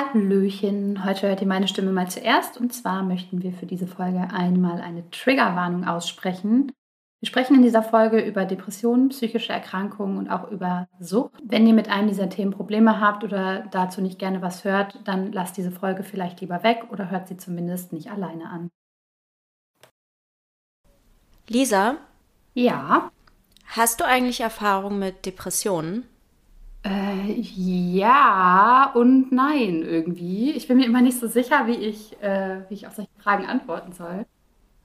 Hallöchen, heute hört ihr meine Stimme mal zuerst und zwar möchten wir für diese Folge einmal eine Triggerwarnung aussprechen. Wir sprechen in dieser Folge über Depressionen, psychische Erkrankungen und auch über Sucht. Wenn ihr mit einem dieser Themen Probleme habt oder dazu nicht gerne was hört, dann lasst diese Folge vielleicht lieber weg oder hört sie zumindest nicht alleine an. Lisa? Ja. Hast du eigentlich Erfahrung mit Depressionen? Äh, ja und nein irgendwie. Ich bin mir immer nicht so sicher, wie ich, äh, wie ich auf solche Fragen antworten soll.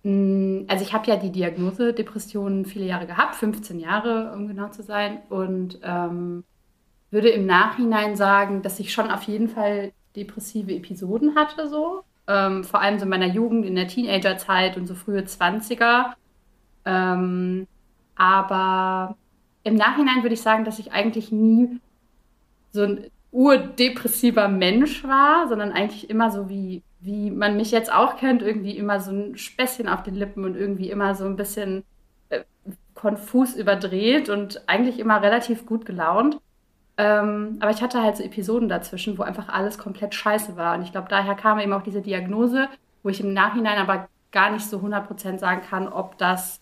Hm, also ich habe ja die Diagnose Depression viele Jahre gehabt, 15 Jahre, um genau zu sein. Und ähm, würde im Nachhinein sagen, dass ich schon auf jeden Fall depressive Episoden hatte, so. Ähm, vor allem so in meiner Jugend, in der Teenagerzeit und so frühe 20er. Ähm, aber im Nachhinein würde ich sagen, dass ich eigentlich nie so ein urdepressiver Mensch war, sondern eigentlich immer so wie, wie man mich jetzt auch kennt, irgendwie immer so ein Späßchen auf den Lippen und irgendwie immer so ein bisschen äh, konfus überdreht und eigentlich immer relativ gut gelaunt. Ähm, aber ich hatte halt so Episoden dazwischen, wo einfach alles komplett scheiße war. Und ich glaube, daher kam eben auch diese Diagnose, wo ich im Nachhinein aber gar nicht so 100% sagen kann, ob das,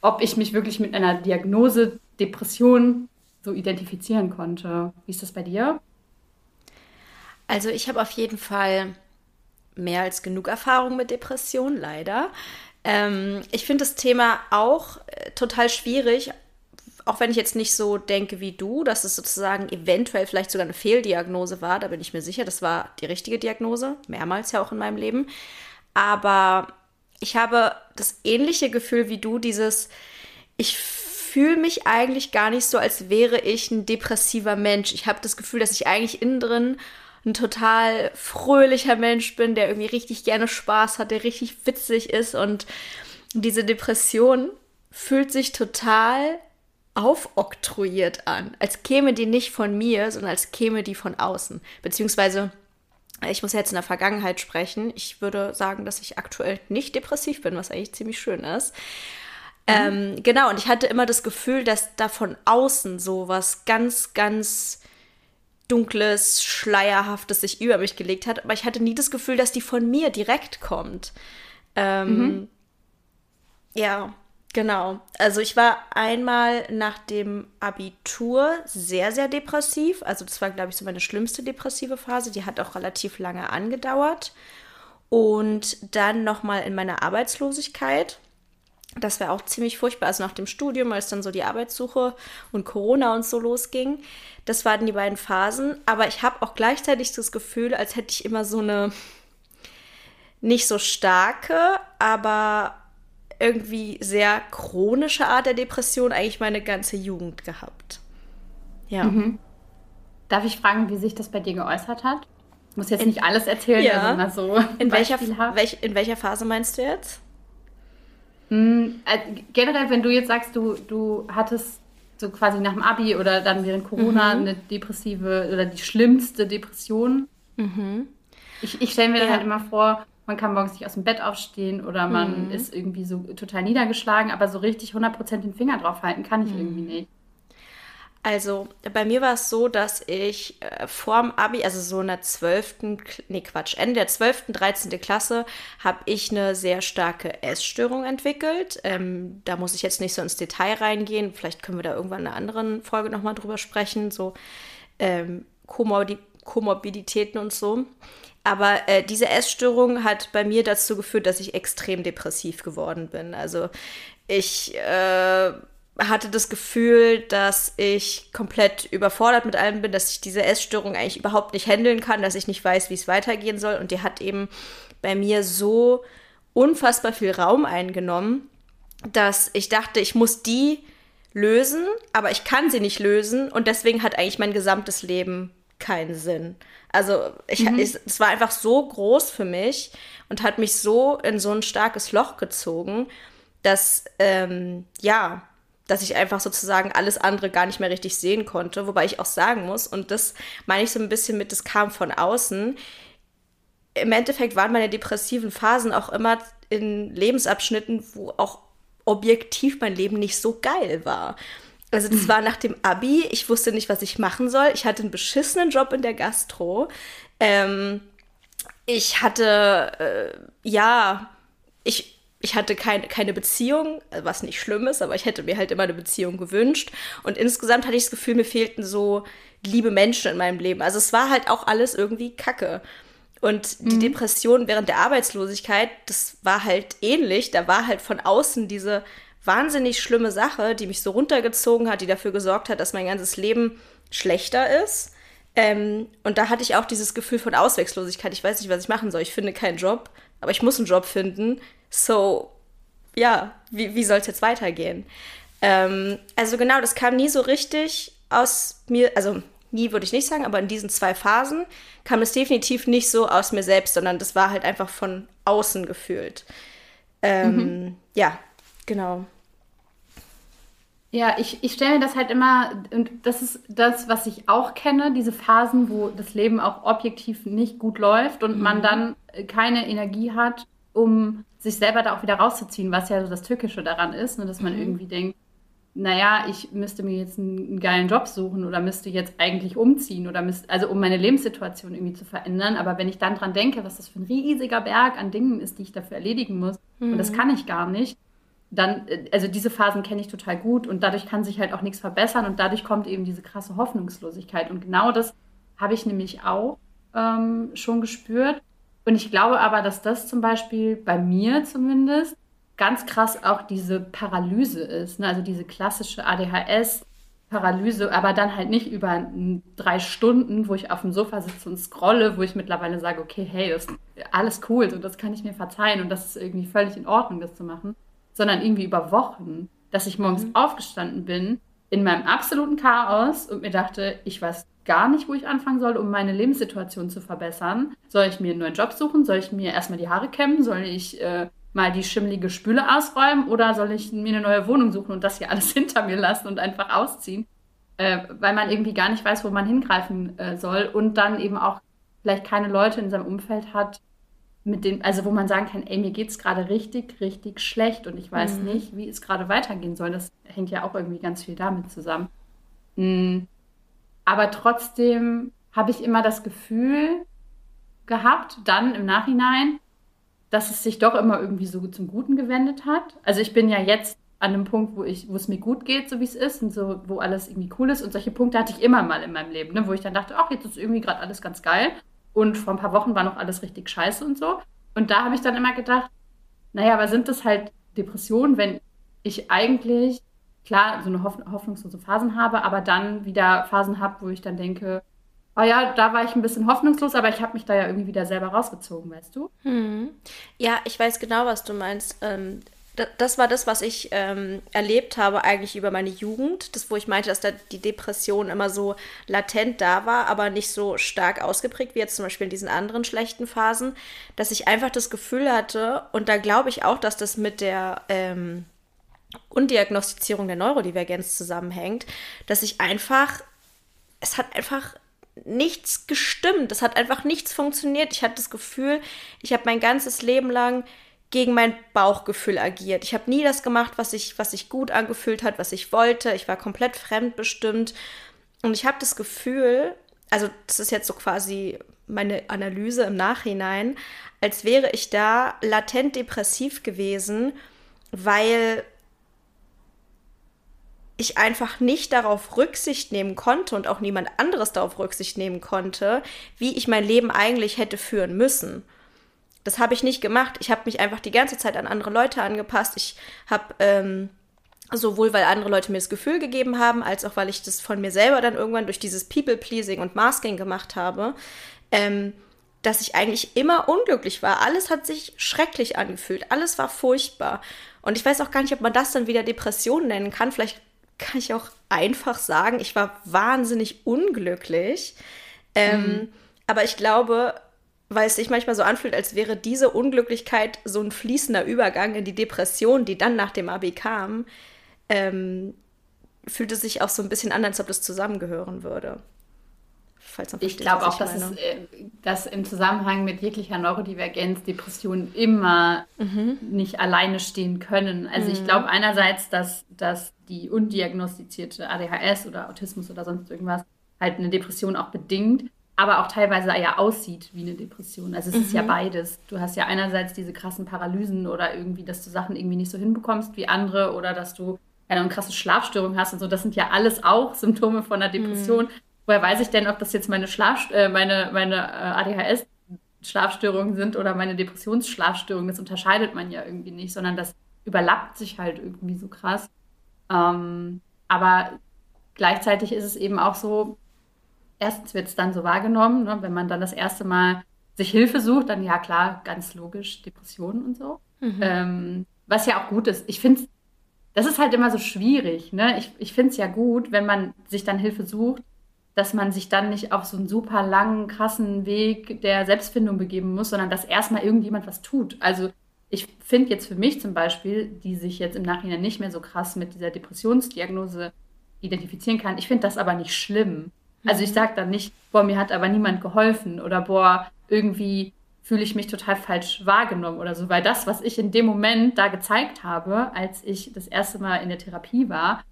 ob ich mich wirklich mit einer Diagnose Depression so identifizieren konnte. Wie ist das bei dir? Also ich habe auf jeden Fall mehr als genug Erfahrung mit Depressionen, leider. Ähm, ich finde das Thema auch äh, total schwierig, auch wenn ich jetzt nicht so denke wie du, dass es sozusagen eventuell vielleicht sogar eine Fehldiagnose war, da bin ich mir sicher, das war die richtige Diagnose, mehrmals ja auch in meinem Leben. Aber ich habe das ähnliche Gefühl wie du, dieses, ich fühle mich eigentlich gar nicht so, als wäre ich ein depressiver Mensch. Ich habe das Gefühl, dass ich eigentlich innen drin ein total fröhlicher Mensch bin, der irgendwie richtig gerne Spaß hat, der richtig witzig ist. Und diese Depression fühlt sich total aufoktroyiert an, als käme die nicht von mir, sondern als käme die von außen. Beziehungsweise, ich muss jetzt in der Vergangenheit sprechen. Ich würde sagen, dass ich aktuell nicht depressiv bin, was eigentlich ziemlich schön ist. Mhm. Ähm, genau, und ich hatte immer das Gefühl, dass da von außen so was ganz, ganz dunkles, schleierhaftes sich über mich gelegt hat, aber ich hatte nie das Gefühl, dass die von mir direkt kommt. Ähm, mhm. Ja, genau. Also ich war einmal nach dem Abitur sehr, sehr depressiv. Also das war, glaube ich, so meine schlimmste depressive Phase. Die hat auch relativ lange angedauert. Und dann nochmal in meiner Arbeitslosigkeit. Das wäre auch ziemlich furchtbar. Also nach dem Studium, als dann so die Arbeitssuche und Corona und so losging. Das waren die beiden Phasen. Aber ich habe auch gleichzeitig das Gefühl, als hätte ich immer so eine nicht so starke, aber irgendwie sehr chronische Art der Depression eigentlich meine ganze Jugend gehabt. Ja. Mhm. Darf ich fragen, wie sich das bei dir geäußert hat? Ich muss jetzt in, nicht alles erzählen, ja. also mal so. In welcher, welch, in welcher Phase meinst du jetzt? Hm, äh, generell, wenn du jetzt sagst, du, du hattest so quasi nach dem Abi oder dann während Corona mhm. eine depressive oder die schlimmste Depression. Mhm. Ich, ich stelle mir ja. dann halt immer vor, man kann morgens nicht aus dem Bett aufstehen oder man mhm. ist irgendwie so total niedergeschlagen, aber so richtig 100% den Finger drauf halten kann ich mhm. irgendwie nicht. Also bei mir war es so, dass ich äh, vorm Abi, also so in der 12., nee Quatsch, Ende der 12., 13. Klasse, habe ich eine sehr starke Essstörung entwickelt. Ähm, da muss ich jetzt nicht so ins Detail reingehen. Vielleicht können wir da irgendwann in einer anderen Folge nochmal drüber sprechen, so ähm, Komorbi Komorbiditäten und so. Aber äh, diese Essstörung hat bei mir dazu geführt, dass ich extrem depressiv geworden bin. Also ich... Äh, hatte das Gefühl, dass ich komplett überfordert mit allem bin, dass ich diese Essstörung eigentlich überhaupt nicht handeln kann, dass ich nicht weiß, wie es weitergehen soll. Und die hat eben bei mir so unfassbar viel Raum eingenommen, dass ich dachte, ich muss die lösen, aber ich kann sie nicht lösen und deswegen hat eigentlich mein gesamtes Leben keinen Sinn. Also ich, mhm. ich, es war einfach so groß für mich und hat mich so in so ein starkes Loch gezogen, dass ähm, ja dass ich einfach sozusagen alles andere gar nicht mehr richtig sehen konnte. Wobei ich auch sagen muss, und das meine ich so ein bisschen mit, das kam von außen. Im Endeffekt waren meine depressiven Phasen auch immer in Lebensabschnitten, wo auch objektiv mein Leben nicht so geil war. Also das war nach dem Abi. Ich wusste nicht, was ich machen soll. Ich hatte einen beschissenen Job in der Gastro. Ähm, ich hatte, äh, ja, ich, ich hatte kein, keine Beziehung, was nicht schlimm ist, aber ich hätte mir halt immer eine Beziehung gewünscht. Und insgesamt hatte ich das Gefühl, mir fehlten so liebe Menschen in meinem Leben. Also es war halt auch alles irgendwie Kacke. Und die mhm. Depression während der Arbeitslosigkeit, das war halt ähnlich. Da war halt von außen diese wahnsinnig schlimme Sache, die mich so runtergezogen hat, die dafür gesorgt hat, dass mein ganzes Leben schlechter ist. Ähm, und da hatte ich auch dieses Gefühl von Ausweglosigkeit. Ich weiß nicht, was ich machen soll. Ich finde keinen Job, aber ich muss einen Job finden. So, ja, wie, wie soll es jetzt weitergehen? Ähm, also genau, das kam nie so richtig aus mir, also nie würde ich nicht sagen, aber in diesen zwei Phasen kam es definitiv nicht so aus mir selbst, sondern das war halt einfach von außen gefühlt. Ähm, mhm. Ja, Genau. Ja, ich, ich stelle mir das halt immer, und das ist das, was ich auch kenne, diese Phasen, wo das Leben auch objektiv nicht gut läuft und mhm. man dann keine Energie hat, um sich selber da auch wieder rauszuziehen, was ja so das Tückische daran ist, ne, dass man mhm. irgendwie denkt, naja, ich müsste mir jetzt einen, einen, geilen Job suchen oder müsste jetzt eigentlich umziehen oder müsste, also um meine Lebenssituation irgendwie zu verändern. Aber wenn ich dann dran denke, was das für ein riesiger Berg an Dingen ist, die ich dafür erledigen muss, mhm. und das mhm. kann ich gar nicht, dann, äh, also diese Phasen kenne ich total gut und dadurch kann sich halt auch nichts verbessern und dadurch kommt eben diese krasse Hoffnungslosigkeit. Und genau das habe ich nämlich auch ähm, schon gespürt. Und ich glaube aber, dass das zum Beispiel bei mir zumindest ganz krass auch diese Paralyse ist. Ne? Also diese klassische ADHS. Paralyse, aber dann halt nicht über drei Stunden, wo ich auf dem Sofa sitze und scrolle, wo ich mittlerweile sage, okay, hey, das ist alles cool, so das kann ich mir verzeihen und das ist irgendwie völlig in Ordnung, das zu machen, sondern irgendwie über Wochen, dass ich morgens mhm. aufgestanden bin in meinem absoluten Chaos und mir dachte, ich weiß gar nicht, wo ich anfangen soll, um meine Lebenssituation zu verbessern. Soll ich mir einen neuen Job suchen? Soll ich mir erstmal die Haare kämmen? Soll ich äh, mal die schimmelige Spüle ausräumen? Oder soll ich mir eine neue Wohnung suchen und das hier alles hinter mir lassen und einfach ausziehen? Äh, weil man irgendwie gar nicht weiß, wo man hingreifen äh, soll und dann eben auch vielleicht keine Leute in seinem Umfeld hat, mit dem, also wo man sagen kann, ey, mir geht es gerade richtig, richtig schlecht und ich weiß mhm. nicht, wie es gerade weitergehen soll. Das hängt ja auch irgendwie ganz viel damit zusammen. Mhm. Aber trotzdem habe ich immer das Gefühl gehabt, dann im Nachhinein, dass es sich doch immer irgendwie so zum Guten gewendet hat. Also ich bin ja jetzt an einem Punkt, wo ich, wo es mir gut geht, so wie es ist und so, wo alles irgendwie cool ist. Und solche Punkte hatte ich immer mal in meinem Leben, ne, wo ich dann dachte, ach, jetzt ist irgendwie gerade alles ganz geil. Und vor ein paar Wochen war noch alles richtig scheiße und so. Und da habe ich dann immer gedacht, naja, aber sind das halt Depressionen, wenn ich eigentlich, klar, so eine hoff hoffnungslose Phasen habe, aber dann wieder Phasen habe, wo ich dann denke, oh ja, da war ich ein bisschen hoffnungslos, aber ich habe mich da ja irgendwie wieder selber rausgezogen, weißt du? Hm. Ja, ich weiß genau, was du meinst. Ähm, das war das, was ich ähm, erlebt habe eigentlich über meine Jugend. Das, wo ich meinte, dass da die Depression immer so latent da war, aber nicht so stark ausgeprägt wie jetzt zum Beispiel in diesen anderen schlechten Phasen, dass ich einfach das Gefühl hatte, und da glaube ich auch, dass das mit der ähm, Undiagnostizierung der Neurodivergenz zusammenhängt, dass ich einfach, es hat einfach nichts gestimmt, es hat einfach nichts funktioniert. Ich hatte das Gefühl, ich habe mein ganzes Leben lang gegen mein Bauchgefühl agiert. Ich habe nie das gemacht, was sich was ich gut angefühlt hat, was ich wollte. Ich war komplett fremdbestimmt. Und ich habe das Gefühl, also das ist jetzt so quasi meine Analyse im Nachhinein, als wäre ich da latent depressiv gewesen, weil ich einfach nicht darauf Rücksicht nehmen konnte und auch niemand anderes darauf Rücksicht nehmen konnte, wie ich mein Leben eigentlich hätte führen müssen. Das habe ich nicht gemacht. Ich habe mich einfach die ganze Zeit an andere Leute angepasst. Ich habe ähm, sowohl, weil andere Leute mir das Gefühl gegeben haben, als auch, weil ich das von mir selber dann irgendwann durch dieses People-Pleasing und Masking gemacht habe, ähm, dass ich eigentlich immer unglücklich war. Alles hat sich schrecklich angefühlt. Alles war furchtbar. Und ich weiß auch gar nicht, ob man das dann wieder Depression nennen kann. Vielleicht kann ich auch einfach sagen, ich war wahnsinnig unglücklich. Ähm, mhm. Aber ich glaube, weil es sich manchmal so anfühlt, als wäre diese Unglücklichkeit so ein fließender Übergang in die Depression, die dann nach dem Abi kam, ähm, fühlt es sich auch so ein bisschen an, als ob das zusammengehören würde. Falls man ich glaube auch, dass es äh, dass im Zusammenhang mit jeglicher Neurodivergenz Depressionen immer mhm. nicht alleine stehen können. Also mhm. ich glaube einerseits, dass, dass die undiagnostizierte ADHS oder Autismus oder sonst irgendwas halt eine Depression auch bedingt, aber auch teilweise ja aussieht wie eine Depression. Also es mhm. ist ja mhm. beides. Du hast ja einerseits diese krassen Paralysen oder irgendwie, dass du Sachen irgendwie nicht so hinbekommst wie andere oder dass du eine krasse Schlafstörung hast und so. Das sind ja alles auch Symptome von einer Depression. Mhm. Woher weiß ich denn, ob das jetzt meine Schlaf äh, meine, meine äh, ADHS Schlafstörungen sind oder meine Depressionsschlafstörungen? Das unterscheidet man ja irgendwie nicht, sondern das überlappt sich halt irgendwie so krass. Ähm, aber gleichzeitig ist es eben auch so, erstens wird es dann so wahrgenommen, ne, wenn man dann das erste Mal sich Hilfe sucht, dann ja klar, ganz logisch, Depressionen und so. Mhm. Ähm, was ja auch gut ist. Ich finde, das ist halt immer so schwierig. Ne? Ich, ich finde es ja gut, wenn man sich dann Hilfe sucht, dass man sich dann nicht auf so einen super langen, krassen Weg der Selbstfindung begeben muss, sondern dass erstmal irgendjemand was tut. Also ich finde jetzt für mich zum Beispiel, die sich jetzt im Nachhinein nicht mehr so krass mit dieser Depressionsdiagnose identifizieren kann, ich finde das aber nicht schlimm. Also ich mhm. sage dann nicht, boah, mir hat aber niemand geholfen oder boah, irgendwie fühle ich mich total falsch wahrgenommen oder so, weil das, was ich in dem Moment da gezeigt habe, als ich das erste Mal in der Therapie war,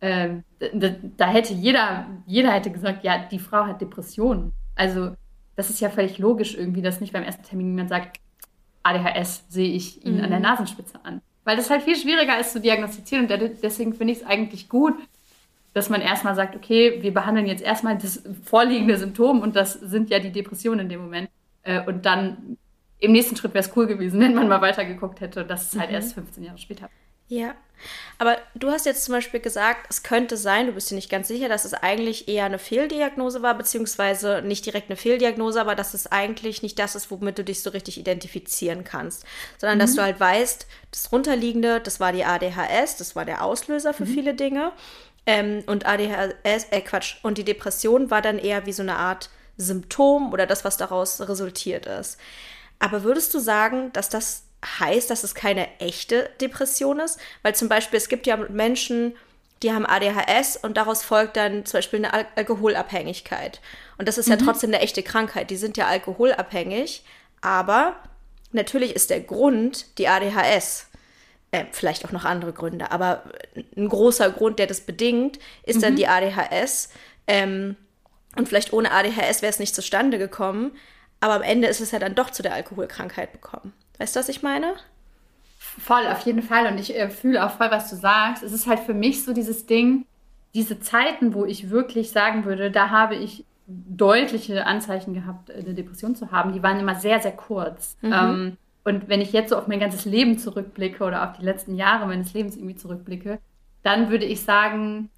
äh, da, da, hätte jeder, jeder hätte gesagt, ja, die Frau hat Depressionen. Also das ist ja völlig logisch irgendwie, dass nicht beim ersten Termin jemand sagt, ADHS sehe ich Ihnen mhm. an der mhm. Nasenspitze an. Weil das halt viel schwieriger ist zu diagnostizieren und deswegen finde ich es eigentlich gut, dass man erstmal sagt, okay, wir behandeln jetzt erstmal das vorliegende Symptom und das sind ja die Depressionen in dem Moment. Äh, und dann im nächsten Schritt wäre es cool gewesen, wenn man mal weitergeguckt hätte. Und das ist halt mhm. erst 15 Jahre später. Ja, aber du hast jetzt zum Beispiel gesagt, es könnte sein, du bist dir nicht ganz sicher, dass es eigentlich eher eine Fehldiagnose war, beziehungsweise nicht direkt eine Fehldiagnose, aber dass es eigentlich nicht das ist, womit du dich so richtig identifizieren kannst, sondern mhm. dass du halt weißt, das Runterliegende, das war die ADHS, das war der Auslöser für mhm. viele Dinge. Ähm, und ADHS, äh Quatsch, und die Depression war dann eher wie so eine Art Symptom oder das, was daraus resultiert ist. Aber würdest du sagen, dass das heißt, dass es keine echte Depression ist? Weil zum Beispiel, es gibt ja Menschen, die haben ADHS und daraus folgt dann zum Beispiel eine Al Alkoholabhängigkeit. Und das ist mhm. ja trotzdem eine echte Krankheit. Die sind ja alkoholabhängig, aber natürlich ist der Grund die ADHS. Äh, vielleicht auch noch andere Gründe, aber ein großer Grund, der das bedingt, ist mhm. dann die ADHS. Ähm, und vielleicht ohne ADHS wäre es nicht zustande gekommen, aber am Ende ist es ja dann doch zu der Alkoholkrankheit gekommen. Weißt du, was ich meine? Voll, auf jeden Fall. Und ich äh, fühle auch voll, was du sagst. Es ist halt für mich so dieses Ding, diese Zeiten, wo ich wirklich sagen würde, da habe ich deutliche Anzeichen gehabt, eine Depression zu haben, die waren immer sehr, sehr kurz. Mhm. Ähm, und wenn ich jetzt so auf mein ganzes Leben zurückblicke oder auf die letzten Jahre meines Lebens irgendwie zurückblicke, dann würde ich sagen,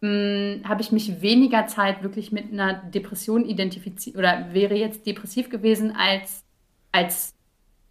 hm, habe ich mich weniger Zeit wirklich mit einer Depression identifiziert oder wäre jetzt depressiv gewesen als, als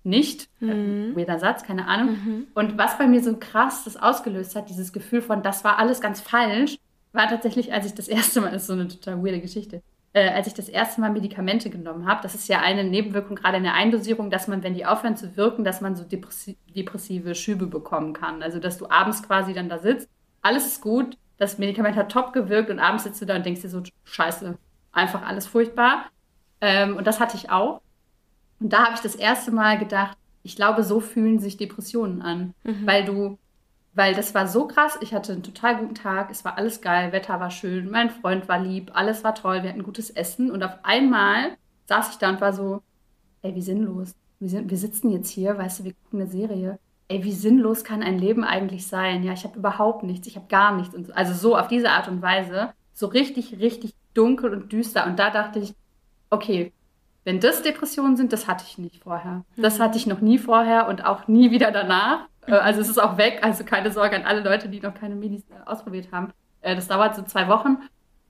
nicht. Mhm. Weirder Satz, keine Ahnung. Mhm. Und was bei mir so krass das ausgelöst hat, dieses Gefühl von, das war alles ganz falsch, war tatsächlich, als ich das erste Mal, das ist so eine total weirde Geschichte, äh, als ich das erste Mal Medikamente genommen habe, das ist ja eine Nebenwirkung, gerade in der Eindosierung, dass man, wenn die aufhören zu wirken, dass man so depressi depressive Schübe bekommen kann. Also, dass du abends quasi dann da sitzt, alles ist gut, das Medikament hat top gewirkt und abends sitzt du da und denkst dir so, scheiße, einfach alles furchtbar. Ähm, und das hatte ich auch. Und da habe ich das erste Mal gedacht, ich glaube, so fühlen sich Depressionen an, mhm. weil du weil das war so krass. Ich hatte einen total guten Tag, es war alles geil, Wetter war schön, mein Freund war lieb, alles war toll, wir hatten gutes Essen und auf einmal saß ich da und war so, ey, wie sinnlos. Wir, sind, wir sitzen jetzt hier, weißt du, wir gucken eine Serie. Ey, wie sinnlos kann ein Leben eigentlich sein? Ja, ich habe überhaupt nichts, ich habe gar nichts. Und so. Also so auf diese Art und Weise, so richtig, richtig dunkel und düster. Und da dachte ich, okay, wenn das Depressionen sind, das hatte ich nicht vorher. Das mhm. hatte ich noch nie vorher und auch nie wieder danach. Äh, also es ist auch weg, also keine Sorge an alle Leute, die noch keine Medis äh, ausprobiert haben. Äh, das dauert so zwei Wochen.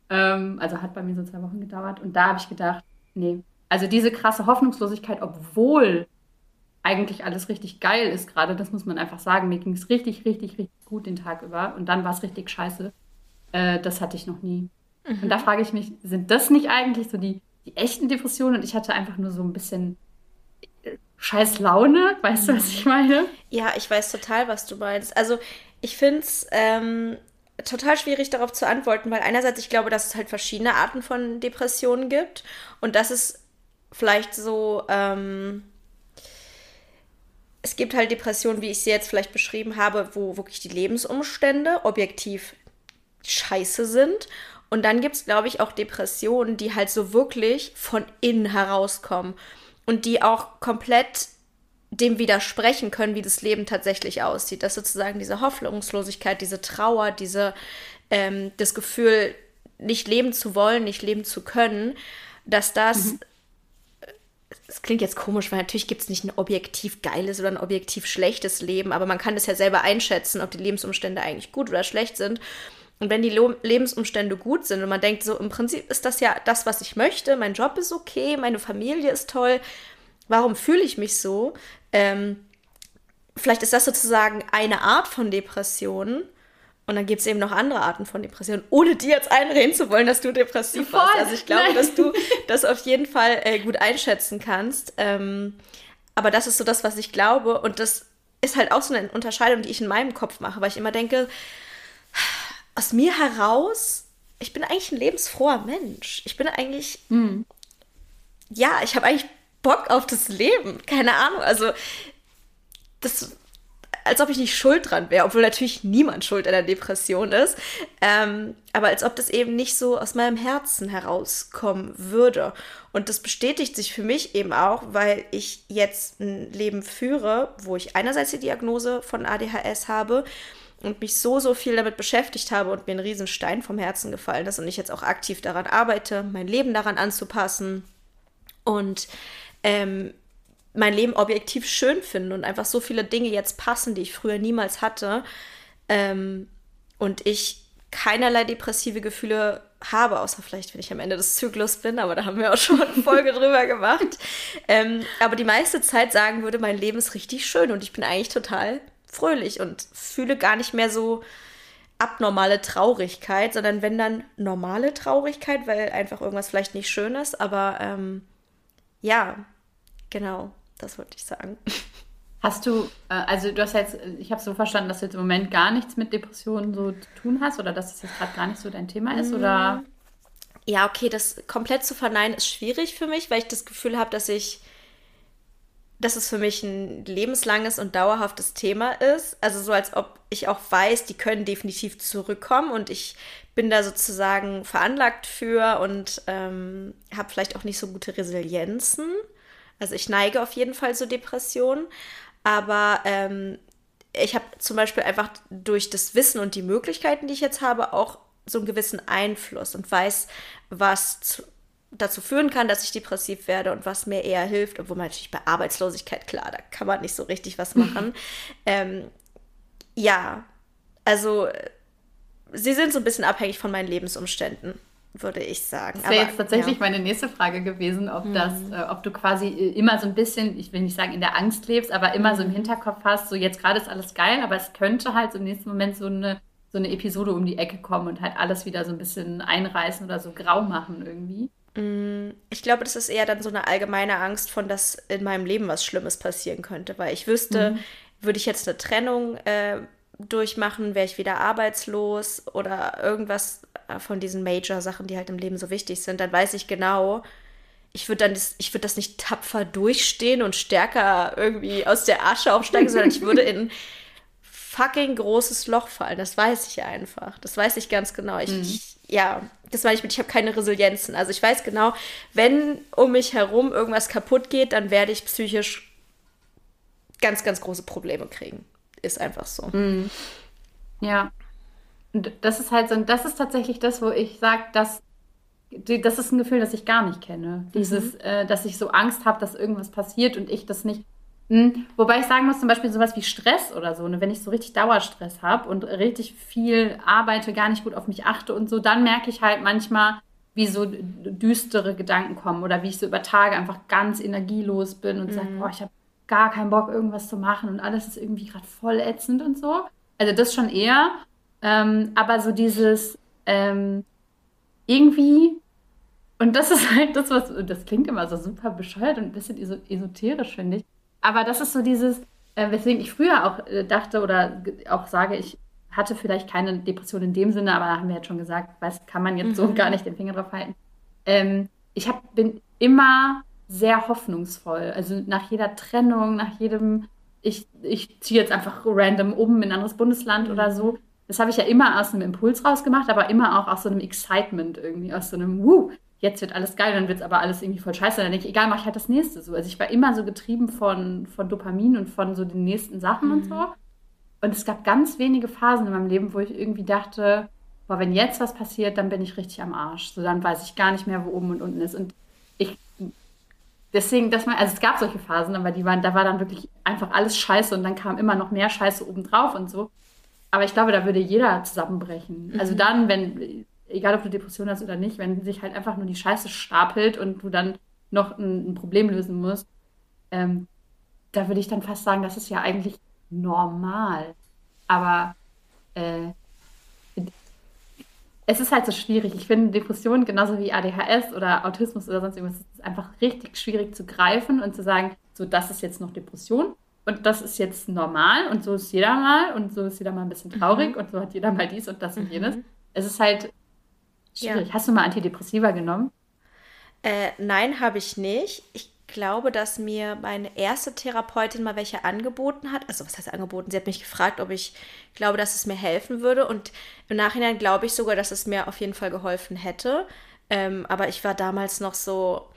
Ähm, also hat bei mir so zwei Wochen gedauert. Und da habe ich gedacht, nee. Also diese krasse Hoffnungslosigkeit, obwohl eigentlich alles richtig geil ist gerade, das muss man einfach sagen. Mir ging es richtig, richtig, richtig gut den Tag über. Und dann war es richtig scheiße. das hatte ich noch nie. Mhm. Und da frage ich mich, sind das nicht eigentlich so die, die echten Depressionen? Und ich hatte einfach nur so ein bisschen scheiß Laune. Weißt du, was ich meine? Ja, ich weiß total, was du meinst. Also ich finde es ähm, total schwierig darauf zu antworten, weil einerseits ich glaube, dass es halt verschiedene Arten von Depressionen gibt und dass es vielleicht so, ähm, es gibt halt Depressionen, wie ich sie jetzt vielleicht beschrieben habe, wo wirklich die Lebensumstände objektiv scheiße sind. Und dann gibt es, glaube ich, auch Depressionen, die halt so wirklich von innen herauskommen und die auch komplett dem widersprechen können, wie das Leben tatsächlich aussieht. Dass sozusagen diese Hoffnungslosigkeit, diese Trauer, diese, ähm, das Gefühl, nicht leben zu wollen, nicht leben zu können, dass das, mhm. es klingt jetzt komisch, weil natürlich gibt es nicht ein objektiv geiles oder ein objektiv schlechtes Leben, aber man kann es ja selber einschätzen, ob die Lebensumstände eigentlich gut oder schlecht sind. Und wenn die Lo Lebensumstände gut sind und man denkt, so im Prinzip ist das ja das, was ich möchte, mein Job ist okay, meine Familie ist toll, warum fühle ich mich so? Ähm, vielleicht ist das sozusagen eine Art von Depression. Und dann gibt es eben noch andere Arten von Depressionen, ohne dir jetzt einreden zu wollen, dass du depressiv Voll. warst. Also ich glaube, Nein. dass du das auf jeden Fall äh, gut einschätzen kannst. Ähm, aber das ist so das, was ich glaube. Und das ist halt auch so eine Unterscheidung, die ich in meinem Kopf mache, weil ich immer denke, aus mir heraus, ich bin eigentlich ein lebensfroher Mensch. Ich bin eigentlich, mhm. ja, ich habe eigentlich Bock auf das Leben. Keine Ahnung. Also, das, als ob ich nicht schuld dran wäre, obwohl natürlich niemand schuld an der Depression ist. Ähm, aber als ob das eben nicht so aus meinem Herzen herauskommen würde. Und das bestätigt sich für mich eben auch, weil ich jetzt ein Leben führe, wo ich einerseits die Diagnose von ADHS habe und mich so, so viel damit beschäftigt habe und mir ein Riesenstein vom Herzen gefallen ist und ich jetzt auch aktiv daran arbeite, mein Leben daran anzupassen und ähm, mein Leben objektiv schön finde und einfach so viele Dinge jetzt passen, die ich früher niemals hatte. Ähm, und ich keinerlei depressive Gefühle habe, außer vielleicht, wenn ich am Ende des Zyklus bin, aber da haben wir auch schon eine Folge drüber gemacht. Ähm, aber die meiste Zeit sagen würde, mein Leben ist richtig schön und ich bin eigentlich total fröhlich und fühle gar nicht mehr so abnormale Traurigkeit, sondern wenn dann normale Traurigkeit, weil einfach irgendwas vielleicht nicht schön ist, aber ähm, ja, genau, das wollte ich sagen. Hast du, äh, also du hast jetzt, ich habe so verstanden, dass du jetzt im Moment gar nichts mit Depressionen so zu tun hast oder dass es jetzt gerade gar nicht so dein Thema ist, oder? Mm. Ja, okay, das komplett zu verneinen ist schwierig für mich, weil ich das Gefühl habe, dass ich, dass es für mich ein lebenslanges und dauerhaftes Thema ist. Also so als ob ich auch weiß, die können definitiv zurückkommen und ich bin da sozusagen veranlagt für und ähm, habe vielleicht auch nicht so gute Resilienzen. Also ich neige auf jeden Fall zu Depressionen, aber ähm, ich habe zum Beispiel einfach durch das Wissen und die Möglichkeiten, die ich jetzt habe, auch so einen gewissen Einfluss und weiß, was zu, dazu führen kann, dass ich depressiv werde und was mir eher hilft, obwohl man natürlich bei Arbeitslosigkeit, klar, da kann man nicht so richtig was machen. ähm, ja, also sie sind so ein bisschen abhängig von meinen Lebensumständen würde ich sagen. Das wäre jetzt tatsächlich ja. meine nächste Frage gewesen, ob mhm. das, äh, ob du quasi äh, immer so ein bisschen, ich will nicht sagen in der Angst lebst, aber immer mhm. so im mhm. Hinterkopf hast, so jetzt gerade ist alles geil, aber es könnte halt so im nächsten Moment so eine, so eine Episode um die Ecke kommen und halt alles wieder so ein bisschen einreißen oder so grau machen irgendwie. Mm, ich glaube, das ist eher dann so eine allgemeine Angst von, dass in meinem Leben was Schlimmes passieren könnte, weil ich wüsste, mhm. würde ich jetzt eine Trennung äh, durchmachen, wäre ich wieder arbeitslos oder irgendwas äh, von diesen Major-Sachen, die halt im Leben so wichtig sind, dann weiß ich genau, ich würde dann das, ich würde das nicht tapfer durchstehen und stärker irgendwie aus der Asche aufsteigen, sondern ich würde in ein fucking großes Loch fallen. Das weiß ich einfach. Das weiß ich ganz genau. Ich, mhm. ich ja, das meine ich mit, ich habe keine Resilienzen. Also ich weiß genau, wenn um mich herum irgendwas kaputt geht, dann werde ich psychisch ganz, ganz große Probleme kriegen. Ist einfach so. Mhm. Ja. Und das ist halt so, das ist tatsächlich das, wo ich sage, dass das ist ein Gefühl, das ich gar nicht kenne. Dieses, mhm. äh, dass ich so Angst habe, dass irgendwas passiert und ich das nicht. Hm. Wobei ich sagen muss, zum Beispiel sowas wie Stress oder so, ne? wenn ich so richtig Dauerstress habe und richtig viel arbeite, gar nicht gut auf mich achte und so, dann merke ich halt manchmal, wie so düstere Gedanken kommen oder wie ich so über Tage einfach ganz energielos bin und mhm. sage, boah, ich habe gar keinen Bock, irgendwas zu machen und alles ist irgendwie gerade voll ätzend und so. Also das schon eher. Ähm, aber so dieses ähm, irgendwie, und das ist halt das, was, das klingt immer so super bescheuert und ein bisschen esoterisch, finde ich. Aber das ist so dieses, äh, weswegen ich früher auch äh, dachte oder auch sage, ich hatte vielleicht keine Depression in dem Sinne, aber da haben wir jetzt schon gesagt, weiß, kann man jetzt mhm. so gar nicht den Finger drauf halten. Ähm, ich hab, bin immer sehr hoffnungsvoll. Also nach jeder Trennung, nach jedem, ich, ich ziehe jetzt einfach random um in ein anderes Bundesland mhm. oder so. Das habe ich ja immer aus einem Impuls rausgemacht, aber immer auch aus so einem Excitement irgendwie, aus so einem, wuh, jetzt wird alles geil, dann wird es aber alles irgendwie voll scheiße. Dann denke ich, egal, mache ich halt das nächste so. Also ich war immer so getrieben von, von Dopamin und von so den nächsten Sachen mhm. und so. Und es gab ganz wenige Phasen in meinem Leben, wo ich irgendwie dachte, boah, wenn jetzt was passiert, dann bin ich richtig am Arsch. So, dann weiß ich gar nicht mehr, wo oben und unten ist. Und ich, deswegen, dass man, also es gab solche Phasen, aber die waren, da war dann wirklich einfach alles scheiße und dann kam immer noch mehr Scheiße obendrauf und so. Aber ich glaube, da würde jeder zusammenbrechen. Also mhm. dann, wenn, egal ob du Depression hast oder nicht, wenn sich halt einfach nur die Scheiße stapelt und du dann noch ein, ein Problem lösen musst, ähm, da würde ich dann fast sagen, das ist ja eigentlich normal. Aber äh, es ist halt so schwierig. Ich finde Depressionen genauso wie ADHS oder Autismus oder sonst irgendwas, ist einfach richtig schwierig zu greifen und zu sagen, so das ist jetzt noch Depression und das ist jetzt normal und so ist jeder mal und so ist jeder mal ein bisschen traurig mhm. und so hat jeder mal dies und das und jenes. Mhm. Es ist halt schwierig. Ja. Hast du mal Antidepressiva genommen? Äh, nein, habe ich nicht. Ich glaube, dass mir meine erste Therapeutin mal welche angeboten hat. Also was heißt angeboten? Sie hat mich gefragt, ob ich glaube, dass es mir helfen würde. Und im Nachhinein glaube ich sogar, dass es mir auf jeden Fall geholfen hätte. Ähm, aber ich war damals noch so,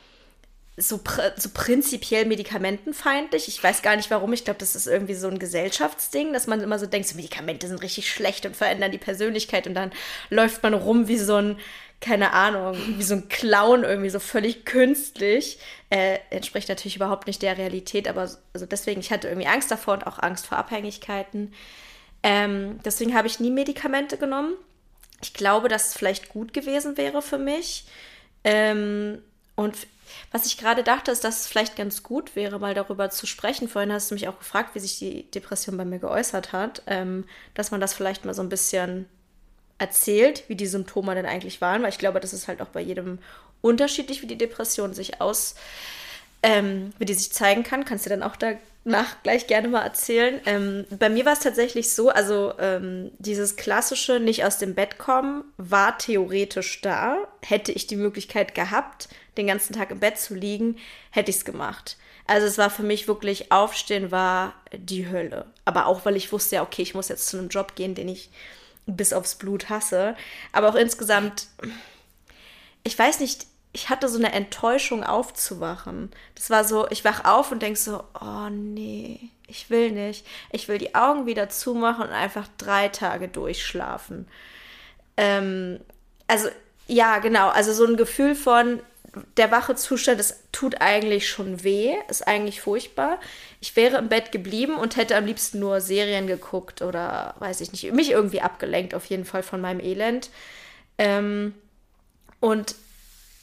so, pr so prinzipiell medikamentenfeindlich. Ich weiß gar nicht warum. Ich glaube, das ist irgendwie so ein Gesellschaftsding, dass man immer so denkt, so Medikamente sind richtig schlecht und verändern die Persönlichkeit. Und dann läuft man rum wie so ein keine Ahnung, wie so ein Clown irgendwie so völlig künstlich. Äh, entspricht natürlich überhaupt nicht der Realität, aber also deswegen, ich hatte irgendwie Angst davor und auch Angst vor Abhängigkeiten. Ähm, deswegen habe ich nie Medikamente genommen. Ich glaube, dass es vielleicht gut gewesen wäre für mich. Ähm, und was ich gerade dachte, ist, dass es vielleicht ganz gut wäre, mal darüber zu sprechen. Vorhin hast du mich auch gefragt, wie sich die Depression bei mir geäußert hat, ähm, dass man das vielleicht mal so ein bisschen erzählt, wie die Symptome denn eigentlich waren, weil ich glaube, das ist halt auch bei jedem unterschiedlich, wie die Depression sich aus, ähm, wie die sich zeigen kann. Kannst du dann auch danach gleich gerne mal erzählen. Ähm, bei mir war es tatsächlich so, also ähm, dieses klassische nicht aus dem Bett kommen war theoretisch da. Hätte ich die Möglichkeit gehabt, den ganzen Tag im Bett zu liegen, hätte ich es gemacht. Also es war für mich wirklich, aufstehen war die Hölle. Aber auch, weil ich wusste ja, okay, ich muss jetzt zu einem Job gehen, den ich bis aufs Blut hasse. Aber auch insgesamt, ich weiß nicht, ich hatte so eine Enttäuschung aufzuwachen. Das war so, ich wach auf und denk so, oh nee, ich will nicht. Ich will die Augen wieder zumachen und einfach drei Tage durchschlafen. Ähm, also, ja, genau. Also so ein Gefühl von, der wache Zustand, das tut eigentlich schon weh, ist eigentlich furchtbar. Ich wäre im Bett geblieben und hätte am liebsten nur Serien geguckt oder weiß ich nicht, mich irgendwie abgelenkt, auf jeden Fall von meinem Elend. Ähm, und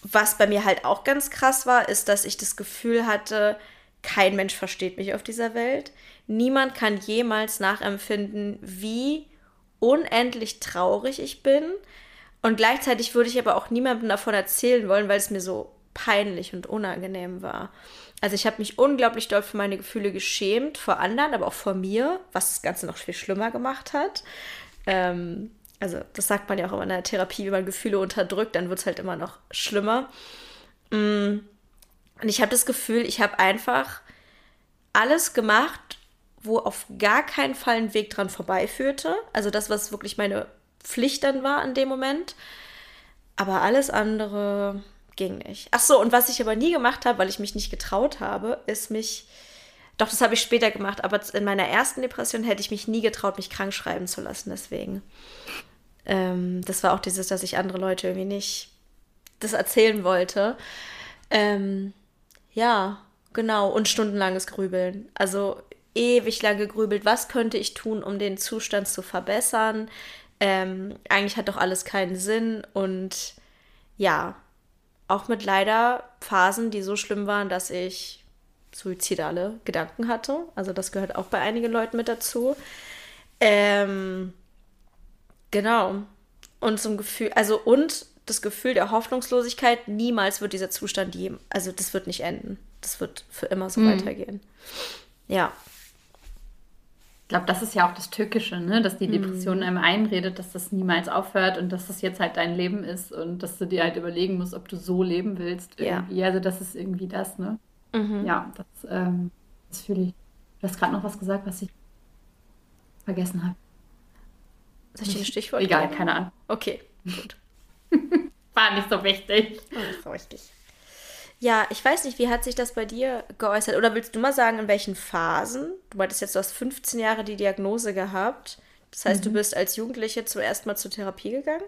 was bei mir halt auch ganz krass war, ist, dass ich das Gefühl hatte, kein Mensch versteht mich auf dieser Welt. Niemand kann jemals nachempfinden, wie unendlich traurig ich bin und gleichzeitig würde ich aber auch niemandem davon erzählen wollen, weil es mir so peinlich und unangenehm war. Also ich habe mich unglaublich doll für meine Gefühle geschämt, vor anderen, aber auch vor mir, was das Ganze noch viel schlimmer gemacht hat. Ähm, also das sagt man ja auch immer in der Therapie, wenn man Gefühle unterdrückt, dann wird es halt immer noch schlimmer. Mm. Und ich habe das Gefühl, ich habe einfach alles gemacht, wo auf gar keinen Fall ein Weg dran vorbeiführte. Also das, was wirklich meine Pflicht dann war in dem Moment. Aber alles andere ging nicht. Ach so, und was ich aber nie gemacht habe, weil ich mich nicht getraut habe, ist mich. Doch, das habe ich später gemacht, aber in meiner ersten Depression hätte ich mich nie getraut, mich krank schreiben zu lassen, deswegen. Ähm, das war auch dieses, dass ich andere Leute irgendwie nicht das erzählen wollte. Ähm, ja, genau. Und stundenlanges Grübeln. Also ewig lange gegrübelt, was könnte ich tun, um den Zustand zu verbessern? Ähm, eigentlich hat doch alles keinen Sinn und ja, auch mit leider Phasen, die so schlimm waren, dass ich suizidale Gedanken hatte. Also das gehört auch bei einigen Leuten mit dazu. Ähm, genau. Und zum Gefühl, also und das Gefühl der Hoffnungslosigkeit, niemals wird dieser Zustand je, also das wird nicht enden. Das wird für immer so mhm. weitergehen. Ja. Glaube, das ist ja auch das Tückische, ne? dass die Depression mhm. einem einredet, dass das niemals aufhört und dass das jetzt halt dein Leben ist und dass du dir halt überlegen musst, ob du so leben willst. Irgendwie. Ja. Also das ist irgendwie das, ne? Mhm. Ja, das, ähm, das fühle ich. Du hast gerade noch was gesagt, was ich vergessen habe. Soll ich dir ein Stichwort Egal, geben? keine Ahnung. Okay, gut. War nicht so wichtig. War nicht so wichtig. Ja, ich weiß nicht, wie hat sich das bei dir geäußert? Oder willst du mal sagen, in welchen Phasen? Du meintest jetzt, du hast 15 Jahre die Diagnose gehabt. Das heißt, mhm. du bist als Jugendliche zuerst mal zur Therapie gegangen?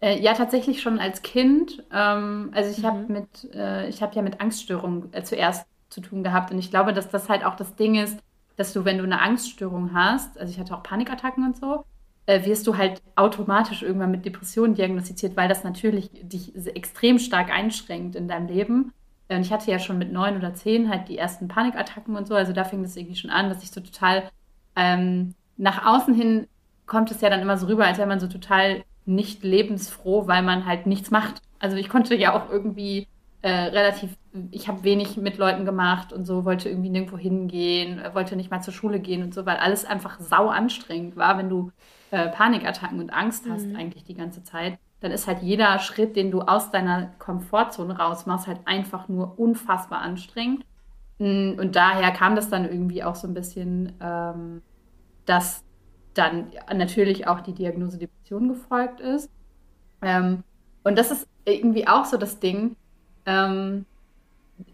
Äh, ja, tatsächlich schon als Kind. Ähm, also ich mhm. habe mit, äh, ich habe ja mit Angststörungen äh, zuerst zu tun gehabt und ich glaube, dass das halt auch das Ding ist, dass du, wenn du eine Angststörung hast, also ich hatte auch Panikattacken und so, äh, wirst du halt automatisch irgendwann mit Depressionen diagnostiziert, weil das natürlich dich extrem stark einschränkt in deinem Leben. Äh, und ich hatte ja schon mit neun oder zehn halt die ersten Panikattacken und so, also da fing das irgendwie schon an, dass ich so total ähm, nach außen hin kommt es ja dann immer so rüber, als wäre man so total nicht lebensfroh, weil man halt nichts macht. Also ich konnte ja auch irgendwie äh, relativ, ich habe wenig mit Leuten gemacht und so, wollte irgendwie nirgendwo hingehen, wollte nicht mal zur Schule gehen und so, weil alles einfach sau anstrengend war, wenn du äh, Panikattacken und Angst hast mhm. eigentlich die ganze Zeit, dann ist halt jeder Schritt, den du aus deiner Komfortzone raus machst, halt einfach nur unfassbar anstrengend. Mm, und daher kam das dann irgendwie auch so ein bisschen, ähm, dass dann natürlich auch die Diagnose Depression gefolgt ist. Ähm, und das ist irgendwie auch so das Ding. Ähm,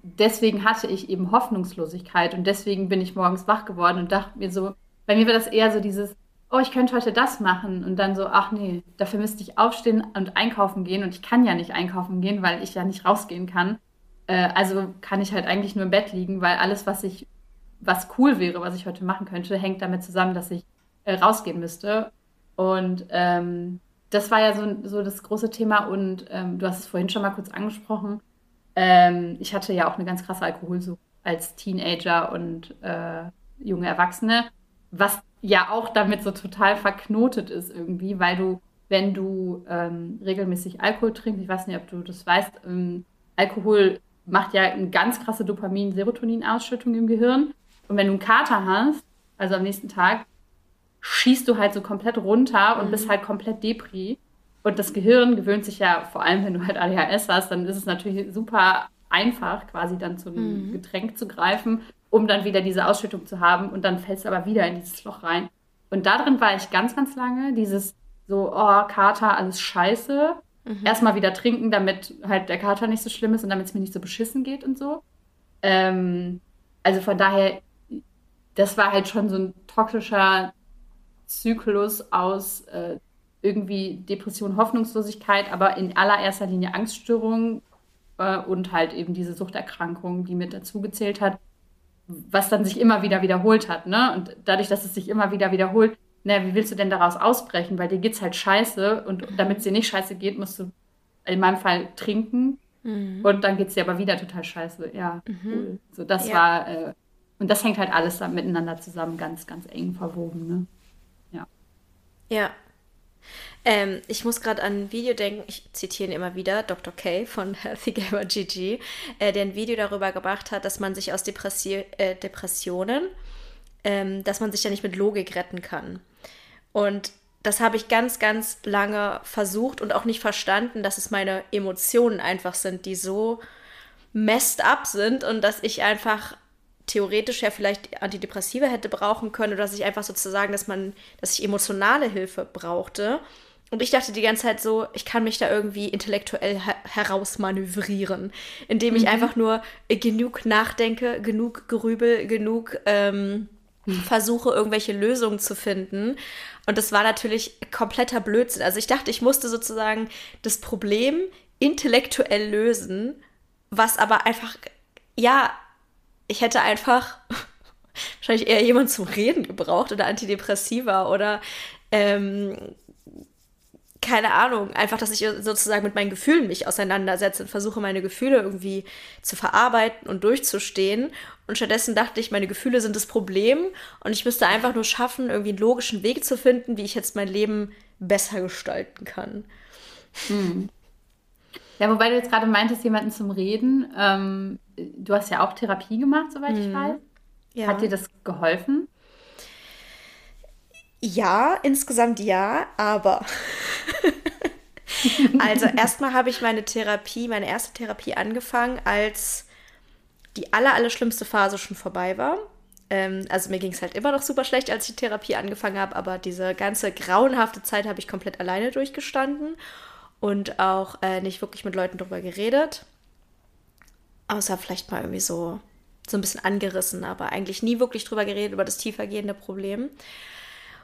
deswegen hatte ich eben Hoffnungslosigkeit und deswegen bin ich morgens wach geworden und dachte mir so, bei mir war das eher so dieses, oh, ich könnte heute das machen und dann so, ach nee, dafür müsste ich aufstehen und einkaufen gehen und ich kann ja nicht einkaufen gehen, weil ich ja nicht rausgehen kann. Äh, also kann ich halt eigentlich nur im Bett liegen, weil alles, was ich, was cool wäre, was ich heute machen könnte, hängt damit zusammen, dass ich äh, rausgehen müsste. Und ähm, das war ja so, so das große Thema und ähm, du hast es vorhin schon mal kurz angesprochen. Ähm, ich hatte ja auch eine ganz krasse Alkoholsucht als Teenager und äh, junge Erwachsene, was ja auch damit so total verknotet ist irgendwie, weil du, wenn du ähm, regelmäßig Alkohol trinkst, ich weiß nicht, ob du das weißt, ähm, Alkohol macht ja eine ganz krasse Dopamin-Serotonin-Ausschüttung im Gehirn. Und wenn du einen Kater hast, also am nächsten Tag, schießt du halt so komplett runter und mhm. bist halt komplett Depri. Und das Gehirn gewöhnt sich ja, vor allem wenn du halt ADHS hast, dann ist es natürlich super einfach, quasi dann zu einem mhm. Getränk zu greifen um dann wieder diese Ausschüttung zu haben und dann fällst du aber wieder in dieses Loch rein. Und da drin war ich ganz, ganz lange, dieses so, oh, Kater, alles scheiße. Mhm. Erstmal wieder trinken, damit halt der Kater nicht so schlimm ist und damit es mir nicht so beschissen geht und so. Ähm, also von daher, das war halt schon so ein toxischer Zyklus aus äh, irgendwie Depression, Hoffnungslosigkeit, aber in allererster Linie Angststörungen äh, und halt eben diese Suchterkrankung, die mit dazu gezählt hat was dann sich immer wieder wiederholt hat, ne? Und dadurch, dass es sich immer wieder wiederholt, naja, wie willst du denn daraus ausbrechen? Weil dir geht's halt scheiße und damit es dir nicht scheiße geht, musst du in meinem Fall trinken mhm. und dann geht's dir aber wieder total scheiße. Ja, mhm. cool. So, das ja. war, äh, und das hängt halt alles miteinander zusammen, ganz, ganz eng verwoben, ne? Ja. Ja, ähm, ich muss gerade an ein Video denken, ich zitiere ihn immer wieder, Dr. K von Healthy Gamer GG, äh, der ein Video darüber gebracht hat, dass man sich aus Depressi äh, Depressionen, ähm, dass man sich ja nicht mit Logik retten kann. Und das habe ich ganz, ganz lange versucht und auch nicht verstanden, dass es meine Emotionen einfach sind, die so messed up sind und dass ich einfach theoretisch ja vielleicht Antidepressiva hätte brauchen können oder dass ich einfach sozusagen, dass man, dass ich emotionale Hilfe brauchte. Und ich dachte die ganze Zeit so, ich kann mich da irgendwie intellektuell her herausmanövrieren, indem ich mhm. einfach nur genug nachdenke, genug grübel, genug ähm, mhm. versuche, irgendwelche Lösungen zu finden. Und das war natürlich kompletter Blödsinn. Also ich dachte, ich musste sozusagen das Problem intellektuell lösen, was aber einfach, ja, ich hätte einfach wahrscheinlich eher jemand zum Reden gebraucht oder Antidepressiva oder ähm, keine Ahnung, einfach, dass ich sozusagen mit meinen Gefühlen mich auseinandersetze und versuche, meine Gefühle irgendwie zu verarbeiten und durchzustehen. Und stattdessen dachte ich, meine Gefühle sind das Problem und ich müsste einfach nur schaffen, irgendwie einen logischen Weg zu finden, wie ich jetzt mein Leben besser gestalten kann. Hm. Ja, wobei du jetzt gerade meintest, jemanden zum Reden. Ähm, du hast ja auch Therapie gemacht, soweit hm. ich weiß. Ja. Hat dir das geholfen? Ja, insgesamt ja, aber. also erstmal habe ich meine Therapie, meine erste Therapie angefangen, als die aller, aller schlimmste Phase schon vorbei war. Ähm, also mir ging es halt immer noch super schlecht, als ich die Therapie angefangen habe, aber diese ganze grauenhafte Zeit habe ich komplett alleine durchgestanden und auch äh, nicht wirklich mit Leuten drüber geredet. Außer vielleicht mal irgendwie so, so ein bisschen angerissen, aber eigentlich nie wirklich drüber geredet, über das tiefergehende Problem.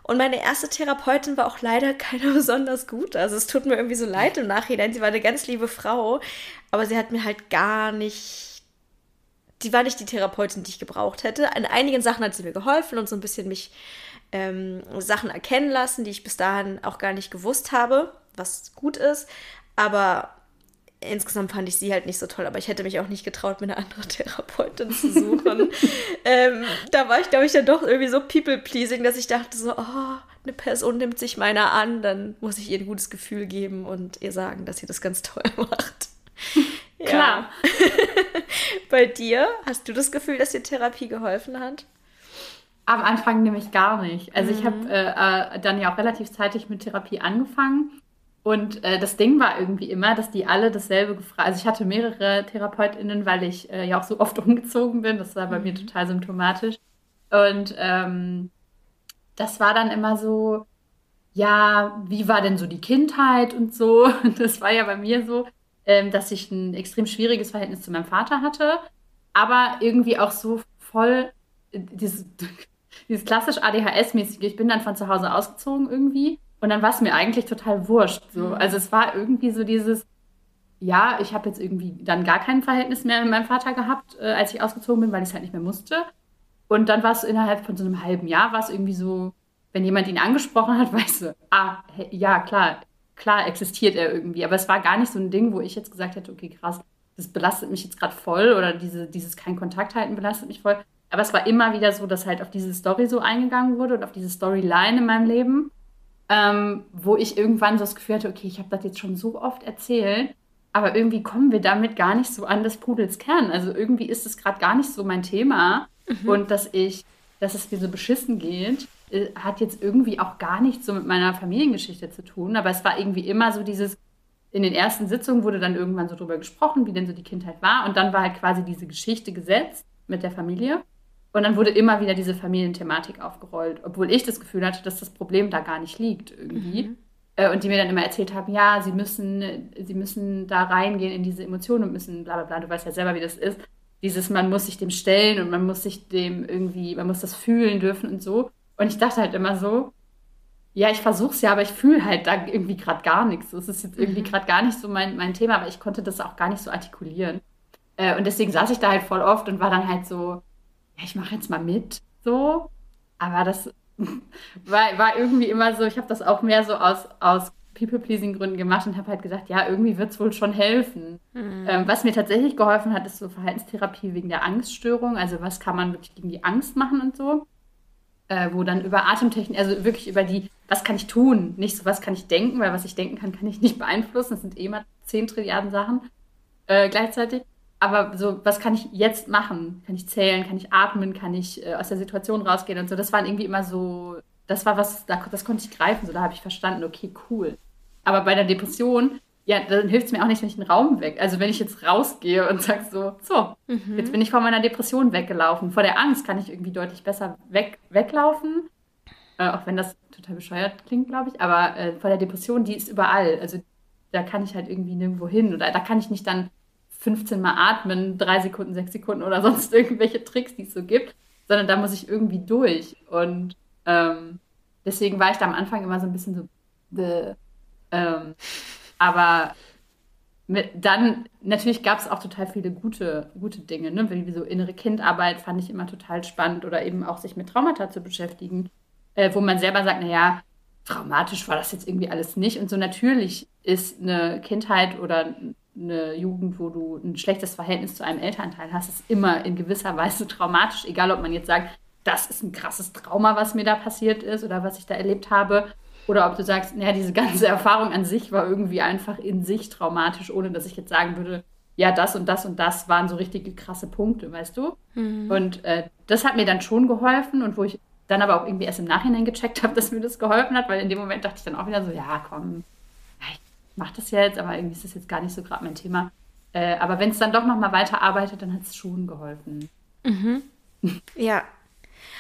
Und meine erste Therapeutin war auch leider keine besonders gut. Also es tut mir irgendwie so leid im Nachhinein. Sie war eine ganz liebe Frau, aber sie hat mir halt gar nicht. Sie war nicht die Therapeutin, die ich gebraucht hätte. An einigen Sachen hat sie mir geholfen und so ein bisschen mich ähm, Sachen erkennen lassen, die ich bis dahin auch gar nicht gewusst habe, was gut ist. Aber insgesamt fand ich sie halt nicht so toll, aber ich hätte mich auch nicht getraut, mir eine andere Therapeutin zu suchen. ähm, da war ich, glaube ich, dann doch irgendwie so people-pleasing, dass ich dachte so, oh, eine Person nimmt sich meiner an, dann muss ich ihr ein gutes Gefühl geben und ihr sagen, dass sie das ganz toll macht. Klar. Bei dir, hast du das Gefühl, dass dir Therapie geholfen hat? Am Anfang nämlich gar nicht. Also mhm. ich habe äh, äh, dann ja auch relativ zeitig mit Therapie angefangen und äh, das Ding war irgendwie immer, dass die alle dasselbe gefragt Also ich hatte mehrere TherapeutInnen, weil ich äh, ja auch so oft umgezogen bin. Das war bei mhm. mir total symptomatisch. Und ähm, das war dann immer so, ja, wie war denn so die Kindheit und so. Und das war ja bei mir so, ähm, dass ich ein extrem schwieriges Verhältnis zu meinem Vater hatte, aber irgendwie auch so voll äh, dieses, dieses klassisch ADHS-mäßige. Ich bin dann von zu Hause ausgezogen irgendwie und dann war es mir eigentlich total wurscht. So. Mhm. Also es war irgendwie so dieses, ja, ich habe jetzt irgendwie dann gar kein Verhältnis mehr mit meinem Vater gehabt, äh, als ich ausgezogen bin, weil ich es halt nicht mehr musste. Und dann war es innerhalb von so einem halben Jahr, war es irgendwie so, wenn jemand ihn angesprochen hat, weißt du, ah, hey, ja, klar, klar existiert er irgendwie. Aber es war gar nicht so ein Ding, wo ich jetzt gesagt hätte, okay, krass, das belastet mich jetzt gerade voll oder diese, dieses kein Kontakt halten belastet mich voll. Aber es war immer wieder so, dass halt auf diese Story so eingegangen wurde und auf diese Storyline in meinem Leben ähm, wo ich irgendwann so das Gefühl hatte, okay, ich habe das jetzt schon so oft erzählt, aber irgendwie kommen wir damit gar nicht so an des Pudels Kern. Also irgendwie ist es gerade gar nicht so mein Thema mhm. und dass ich, dass es mir so beschissen geht, äh, hat jetzt irgendwie auch gar nichts so mit meiner Familiengeschichte zu tun, aber es war irgendwie immer so dieses, in den ersten Sitzungen wurde dann irgendwann so drüber gesprochen, wie denn so die Kindheit war und dann war halt quasi diese Geschichte gesetzt mit der Familie. Und dann wurde immer wieder diese Familienthematik aufgerollt, obwohl ich das Gefühl hatte, dass das Problem da gar nicht liegt irgendwie. Mhm. Äh, und die mir dann immer erzählt haben, ja, sie müssen, sie müssen da reingehen in diese Emotionen und müssen bla bla bla, du weißt ja selber, wie das ist. Dieses, man muss sich dem stellen und man muss sich dem irgendwie, man muss das fühlen dürfen und so. Und ich dachte halt immer so, ja, ich versuch's ja, aber ich fühle halt da irgendwie gerade gar nichts. Es ist jetzt irgendwie mhm. gerade gar nicht so mein, mein Thema, aber ich konnte das auch gar nicht so artikulieren. Äh, und deswegen saß ich da halt voll oft und war dann halt so, ja, ich mache jetzt mal mit, so. Aber das war, war irgendwie immer so, ich habe das auch mehr so aus, aus People-Pleasing-Gründen gemacht und habe halt gedacht, ja, irgendwie wird es wohl schon helfen. Mhm. Ähm, was mir tatsächlich geholfen hat, ist so Verhaltenstherapie wegen der Angststörung. Also was kann man wirklich gegen die Angst machen und so. Äh, wo dann über Atemtechnik, also wirklich über die, was kann ich tun? Nicht so, was kann ich denken, weil was ich denken kann, kann ich nicht beeinflussen. Das sind eh mal 10 Trilliarden Sachen äh, gleichzeitig aber so, was kann ich jetzt machen? Kann ich zählen? Kann ich atmen? Kann ich äh, aus der Situation rausgehen und so? Das waren irgendwie immer so, das war was, das konnte ich greifen. So, da habe ich verstanden, okay, cool. Aber bei der Depression, ja, dann hilft es mir auch nicht, wenn ich den Raum weg. Also wenn ich jetzt rausgehe und sage so, so, mhm. jetzt bin ich vor meiner Depression weggelaufen. Vor der Angst kann ich irgendwie deutlich besser weg, weglaufen. Äh, auch wenn das total bescheuert klingt, glaube ich. Aber äh, vor der Depression, die ist überall. Also da kann ich halt irgendwie nirgendwo hin. Oder da kann ich nicht dann 15 Mal atmen, drei Sekunden, sechs Sekunden oder sonst irgendwelche Tricks, die es so gibt, sondern da muss ich irgendwie durch. Und ähm, deswegen war ich da am Anfang immer so ein bisschen so, ähm, aber mit, dann, natürlich gab es auch total viele gute, gute Dinge, ne? wie so innere Kindarbeit fand ich immer total spannend oder eben auch sich mit Traumata zu beschäftigen, äh, wo man selber sagt, naja, traumatisch war das jetzt irgendwie alles nicht. Und so natürlich ist eine Kindheit oder eine Jugend, wo du ein schlechtes Verhältnis zu einem Elternteil hast, ist immer in gewisser Weise traumatisch, egal ob man jetzt sagt, das ist ein krasses Trauma, was mir da passiert ist oder was ich da erlebt habe, oder ob du sagst, naja, diese ganze Erfahrung an sich war irgendwie einfach in sich traumatisch, ohne dass ich jetzt sagen würde, ja, das und das und das waren so richtige krasse Punkte, weißt du? Mhm. Und äh, das hat mir dann schon geholfen und wo ich dann aber auch irgendwie erst im Nachhinein gecheckt habe, dass mir das geholfen hat, weil in dem Moment dachte ich dann auch wieder so, ja, komm, ich mach das jetzt, aber irgendwie ist das jetzt gar nicht so gerade mein Thema. Äh, aber wenn es dann doch nochmal weiterarbeitet, dann hat es schon geholfen. Mhm. ja.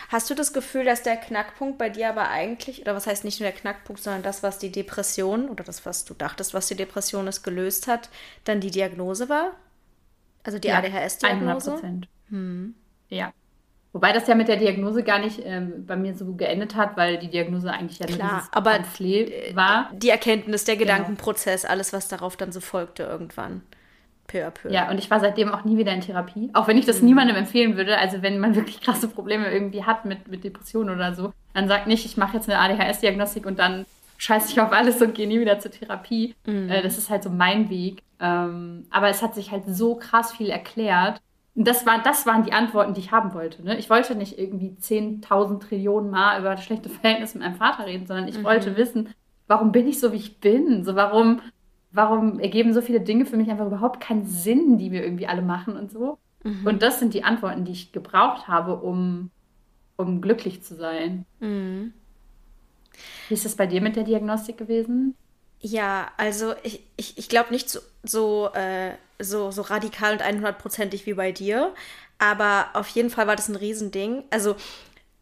Hast du das Gefühl, dass der Knackpunkt bei dir aber eigentlich, oder was heißt nicht nur der Knackpunkt, sondern das, was die Depression oder das, was du dachtest, was die Depression ist, gelöst hat, dann die Diagnose war? Also die ja, ADHS-Diagnose? 100 Prozent. Hm. Ja. Wobei das ja mit der Diagnose gar nicht ähm, bei mir so geendet hat, weil die Diagnose eigentlich ja Klar, dieses aber Pamphlet war. Die Erkenntnis, der genau. Gedankenprozess, genau. alles, was darauf dann so folgte irgendwann. Peu à peu. Ja, und ich war seitdem auch nie wieder in Therapie. Auch wenn ich das mhm. niemandem empfehlen würde. Also wenn man wirklich krasse Probleme irgendwie hat mit, mit Depressionen oder so, dann sagt nicht, ich mache jetzt eine ADHS-Diagnostik und dann scheiße ich auf alles und gehe nie wieder zur Therapie. Mhm. Äh, das ist halt so mein Weg. Ähm, aber es hat sich halt so krass viel erklärt. Das, war, das waren die Antworten, die ich haben wollte. Ne? Ich wollte nicht irgendwie 10.000 Trillionen Mal über das schlechte Verhältnis mit meinem Vater reden, sondern ich mhm. wollte wissen, warum bin ich so, wie ich bin? So, warum, warum ergeben so viele Dinge für mich einfach überhaupt keinen Sinn, die wir irgendwie alle machen und so? Mhm. Und das sind die Antworten, die ich gebraucht habe, um, um glücklich zu sein. Mhm. Wie ist es bei dir mit der Diagnostik gewesen? Ja, also ich, ich, ich glaube nicht so, so, äh, so, so radikal und 100%ig wie bei dir, aber auf jeden Fall war das ein Riesending. Also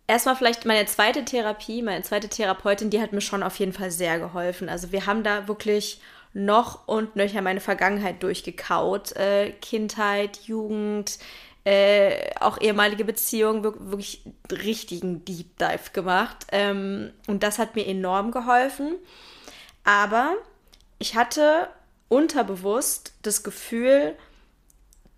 erstmal vielleicht meine zweite Therapie, meine zweite Therapeutin, die hat mir schon auf jeden Fall sehr geholfen. Also wir haben da wirklich noch und nöcher meine Vergangenheit durchgekaut. Äh, Kindheit, Jugend, äh, auch ehemalige Beziehungen, wirklich richtigen Deep Dive gemacht. Ähm, und das hat mir enorm geholfen. Aber ich hatte unterbewusst das Gefühl,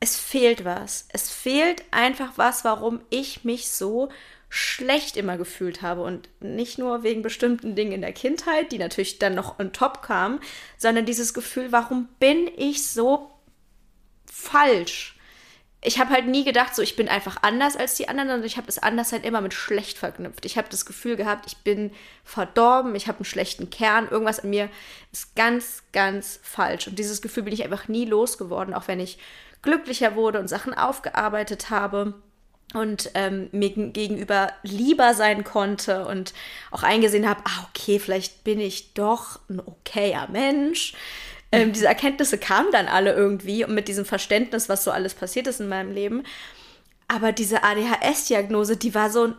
es fehlt was. Es fehlt einfach was, warum ich mich so schlecht immer gefühlt habe. Und nicht nur wegen bestimmten Dingen in der Kindheit, die natürlich dann noch on top kamen, sondern dieses Gefühl, warum bin ich so falsch? Ich habe halt nie gedacht, so ich bin einfach anders als die anderen, sondern ich habe das anders halt immer mit schlecht verknüpft. Ich habe das Gefühl gehabt, ich bin verdorben, ich habe einen schlechten Kern, irgendwas in mir ist ganz, ganz falsch. Und dieses Gefühl bin ich einfach nie losgeworden, auch wenn ich glücklicher wurde und Sachen aufgearbeitet habe und ähm, mir gegenüber lieber sein konnte und auch eingesehen habe, ah, okay, vielleicht bin ich doch ein okayer Mensch. Ähm, diese Erkenntnisse kamen dann alle irgendwie und mit diesem Verständnis, was so alles passiert ist in meinem Leben. Aber diese ADHS-Diagnose, die war so ein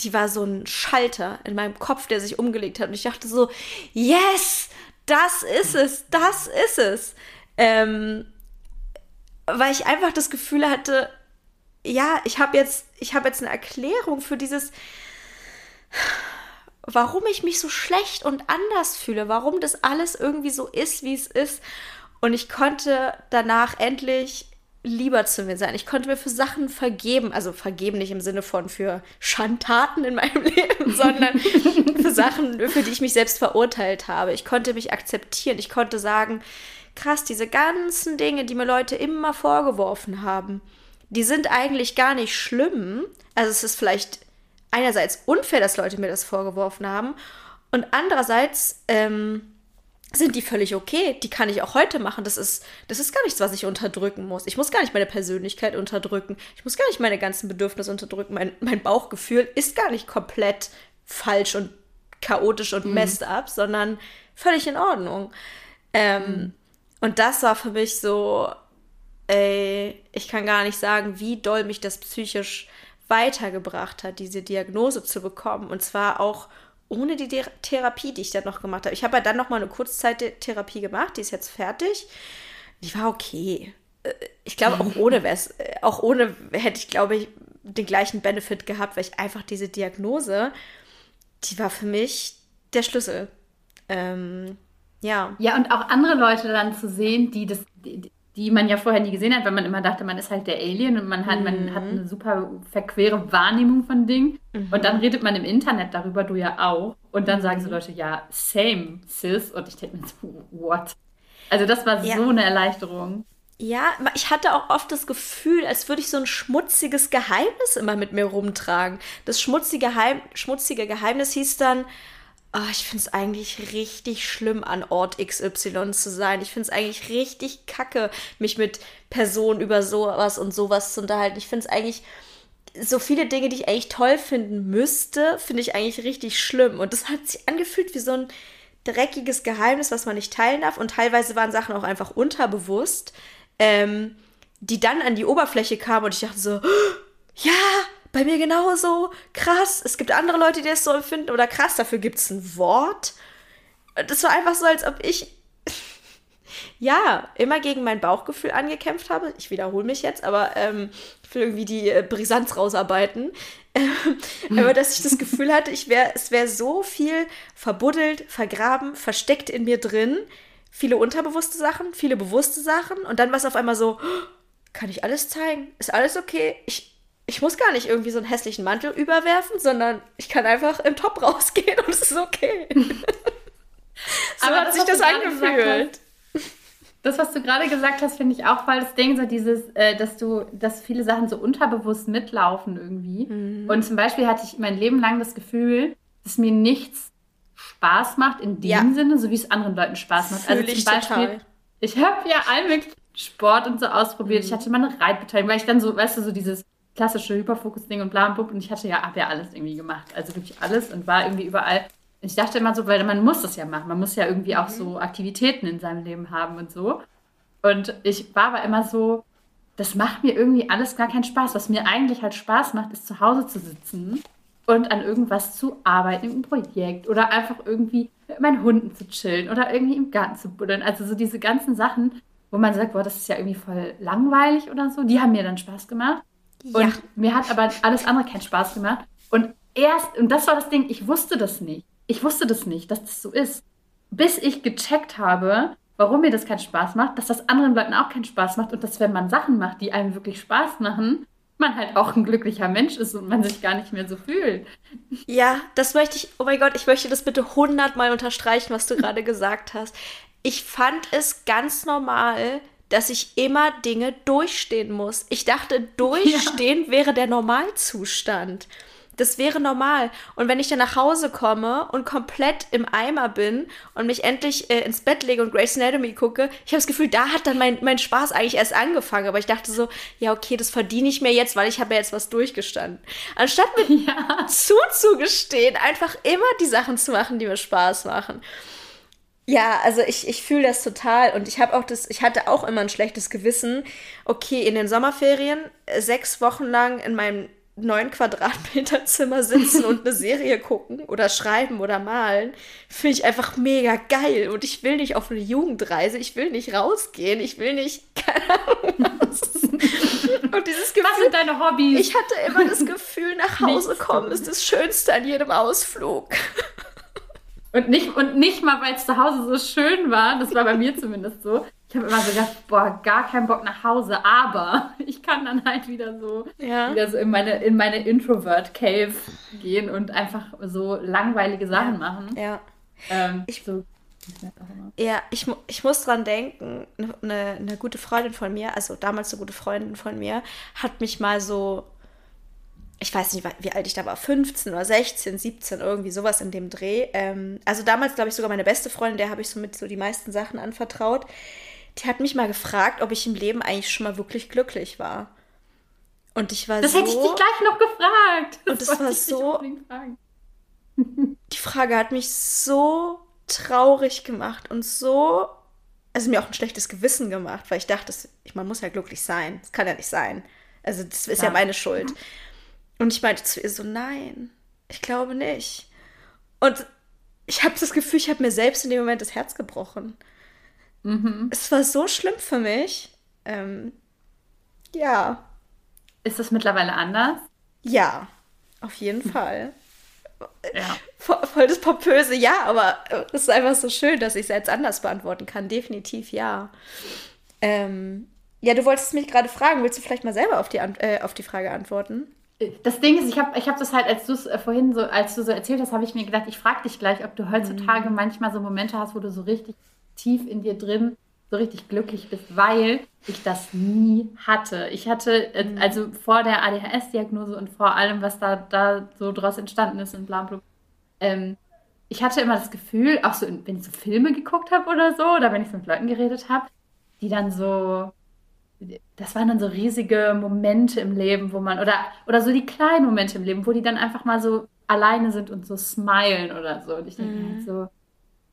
die war so ein Schalter in meinem Kopf, der sich umgelegt hat. Und ich dachte so, yes, das ist es, das ist es. Ähm, weil ich einfach das Gefühl hatte, ja, ich habe jetzt, ich habe jetzt eine Erklärung für dieses warum ich mich so schlecht und anders fühle, warum das alles irgendwie so ist, wie es ist. Und ich konnte danach endlich lieber zu mir sein. Ich konnte mir für Sachen vergeben, also vergeben nicht im Sinne von für Schandtaten in meinem Leben, sondern für Sachen, für die ich mich selbst verurteilt habe. Ich konnte mich akzeptieren. Ich konnte sagen, krass, diese ganzen Dinge, die mir Leute immer vorgeworfen haben, die sind eigentlich gar nicht schlimm. Also es ist vielleicht einerseits unfair, dass Leute mir das vorgeworfen haben und andererseits ähm, sind die völlig okay. Die kann ich auch heute machen. Das ist, das ist gar nichts, was ich unterdrücken muss. Ich muss gar nicht meine Persönlichkeit unterdrücken. Ich muss gar nicht meine ganzen Bedürfnisse unterdrücken. Mein, mein Bauchgefühl ist gar nicht komplett falsch und chaotisch und mhm. messed up, sondern völlig in Ordnung. Ähm, mhm. Und das war für mich so, ey, ich kann gar nicht sagen, wie doll mich das psychisch weitergebracht hat, diese Diagnose zu bekommen. Und zwar auch ohne die Therapie, die ich dann noch gemacht habe. Ich habe ja dann noch mal eine Kurzzeit-Therapie gemacht, die ist jetzt fertig. Die war okay. Äh, ich glaube, auch ohne wär's, äh, auch ohne hätte ich, glaube ich, den gleichen Benefit gehabt, weil ich einfach diese Diagnose, die war für mich der Schlüssel. Ähm, ja. Ja, und auch andere Leute dann zu sehen, die das, die, die man ja vorher nie gesehen hat, weil man immer dachte, man ist halt der Alien und man hat, mhm. man hat eine super verquere Wahrnehmung von Dingen. Mhm. Und dann redet man im Internet darüber, du ja auch. Und dann mhm. sagen so Leute, ja, same, sis. Und ich denke mir so, what? Also das war ja. so eine Erleichterung. Ja, ich hatte auch oft das Gefühl, als würde ich so ein schmutziges Geheimnis immer mit mir rumtragen. Das schmutzige, Geheim schmutzige Geheimnis hieß dann, Oh, ich finde es eigentlich richtig schlimm, an Ort XY zu sein. Ich finde es eigentlich richtig kacke, mich mit Personen über sowas und sowas zu unterhalten. Ich finde es eigentlich, so viele Dinge, die ich eigentlich toll finden müsste, finde ich eigentlich richtig schlimm. Und das hat sich angefühlt wie so ein dreckiges Geheimnis, was man nicht teilen darf. Und teilweise waren Sachen auch einfach unterbewusst, ähm, die dann an die Oberfläche kamen und ich dachte so, ja, bei mir genauso, krass. Es gibt andere Leute, die das so empfinden oder krass, dafür gibt es ein Wort. Das war einfach so, als ob ich ja, immer gegen mein Bauchgefühl angekämpft habe. Ich wiederhole mich jetzt, aber ähm, ich will irgendwie die äh, Brisanz rausarbeiten. Ähm, aber dass ich das Gefühl hatte, ich wär, es wäre so viel verbuddelt, vergraben, versteckt in mir drin. Viele unterbewusste Sachen, viele bewusste Sachen. Und dann war es auf einmal so, kann ich alles zeigen? Ist alles okay? Ich, ich muss gar nicht irgendwie so einen hässlichen Mantel überwerfen, sondern ich kann einfach im Top rausgehen und es ist okay. so Aber hat das, sich das angefühlt. Das, was du gerade gesagt hast, finde ich auch, weil das Ding so dieses, äh, dass du, dass viele Sachen so unterbewusst mitlaufen irgendwie. Mhm. Und zum Beispiel hatte ich mein Leben lang das Gefühl, dass mir nichts Spaß macht in dem Ja. Sinne, so wie es anderen Leuten Spaß macht. Fühl also ich zum Beispiel, total. ich habe ja all möglichen Sport und so ausprobiert. Mhm. Ich hatte mal eine Reitbeteiligung, weil ich dann so, weißt du, so dieses klassische Hyperfokus-Ding und bla und blub. Und ich hatte ja, hab ja alles irgendwie gemacht. Also wirklich alles und war irgendwie überall. Und ich dachte immer so, weil man muss das ja machen. Man muss ja irgendwie auch so Aktivitäten in seinem Leben haben und so. Und ich war aber immer so, das macht mir irgendwie alles gar keinen Spaß. Was mir eigentlich halt Spaß macht, ist zu Hause zu sitzen und an irgendwas zu arbeiten, irgendein Projekt oder einfach irgendwie mit meinen Hunden zu chillen oder irgendwie im Garten zu buddeln. Also so diese ganzen Sachen, wo man sagt, boah, das ist ja irgendwie voll langweilig oder so, die haben mir dann Spaß gemacht. Ja. Und mir hat aber alles andere keinen Spaß gemacht. Und erst, und das war das Ding, ich wusste das nicht. Ich wusste das nicht, dass das so ist. Bis ich gecheckt habe, warum mir das keinen Spaß macht, dass das anderen Leuten auch keinen Spaß macht und dass, wenn man Sachen macht, die einem wirklich Spaß machen, man halt auch ein glücklicher Mensch ist und man sich gar nicht mehr so fühlt. Ja, das möchte ich, oh mein Gott, ich möchte das bitte hundertmal unterstreichen, was du gerade gesagt hast. Ich fand es ganz normal, dass ich immer Dinge durchstehen muss. Ich dachte, durchstehen wäre der Normalzustand. Das wäre normal. Und wenn ich dann nach Hause komme und komplett im Eimer bin und mich endlich äh, ins Bett lege und Grey's Anatomy gucke, ich habe das Gefühl, da hat dann mein, mein Spaß eigentlich erst angefangen. Aber ich dachte so, ja, okay, das verdiene ich mir jetzt, weil ich habe ja jetzt was durchgestanden. Anstatt mir Ja. zuzugestehen, einfach immer die Sachen zu machen, die mir Spaß machen. Ja, also ich, ich fühle das total und ich habe auch das, ich hatte auch immer ein schlechtes Gewissen. Okay, in den Sommerferien äh, sechs Wochen lang in meinem neun Quadratmeter Zimmer sitzen und eine Serie gucken oder schreiben oder malen, finde ich einfach mega geil. Und ich will nicht auf eine Jugendreise, ich will nicht rausgehen, ich will nicht, keine Ahnung. was. Und dieses Gefühl, Was sind deine Hobbys? ich hatte immer das Gefühl, nach Hause Nichts. kommen ist das Schönste an jedem Ausflug. Und nicht, und nicht mal, weil es zu Hause so schön war, das war bei mir zumindest so. Ich habe immer so gedacht, boah, gar keinen Bock nach Hause, aber ich kann dann halt wieder so, Ja. wieder so in meine, in meine Introvert-Cave gehen und einfach so langweilige Sachen machen. Ja. Ähm, Ich- so, Ja, ich, ich muss dran denken, eine, eine gute Freundin von mir, also damals eine gute Freundin von mir, hat mich mal so, ich weiß nicht, wie alt ich da war, 15 oder 16, 17, irgendwie sowas in dem Dreh. Ähm, also damals, glaube ich, sogar meine beste Freundin, der habe ich somit so die meisten Sachen anvertraut. Die hat mich mal gefragt, ob ich im Leben eigentlich schon mal wirklich glücklich war. Und ich war das so. hätte ich dich gleich noch gefragt. Und das war so-. Die Frage hat mich so traurig gemacht und so, also mir auch ein schlechtes Gewissen gemacht, weil ich dachte, das, man muss ja glücklich sein. Das kann ja nicht sein. Also das ist ja Ja. meine Schuld. Und ich meinte zu ihr so, nein, ich glaube nicht. Und ich habe das Gefühl, ich habe mir selbst in dem Moment das Herz gebrochen. Mhm. Es war so schlimm für mich. Ähm, ja, Ist das mittlerweile anders? ja, auf jeden Fall. Ja. Voll, das Pompöse, ja, aber äh, es ist einfach so schön, dass ich es jetzt anders beantworten kann. Definitiv ja. Ähm, ja, du wolltest mich gerade fragen, willst du vielleicht mal selber auf die, äh, auf die Frage antworten? Das Ding ist, ich habe ich hab das halt, als du es äh, vorhin so, als du so erzählt hast, habe ich mir gedacht, ich frage dich gleich, ob du heutzutage Mhm. manchmal so Momente hast, wo du so richtig tief in dir drin so richtig glücklich bist, weil ich das nie hatte. Ich hatte, äh, Mhm. also vor der ADHS-Diagnose und vor allem, was da, da so draus entstanden ist und bla bla, ähm, ich hatte immer das Gefühl, auch so, wenn ich so Filme geguckt habe oder so, oder wenn ich so mit Leuten geredet habe, die dann so das waren dann so riesige Momente im Leben, wo man, oder, oder so die kleinen Momente im Leben, wo die dann einfach mal so alleine sind und so smilen oder so. Und ich denke mhm. halt so,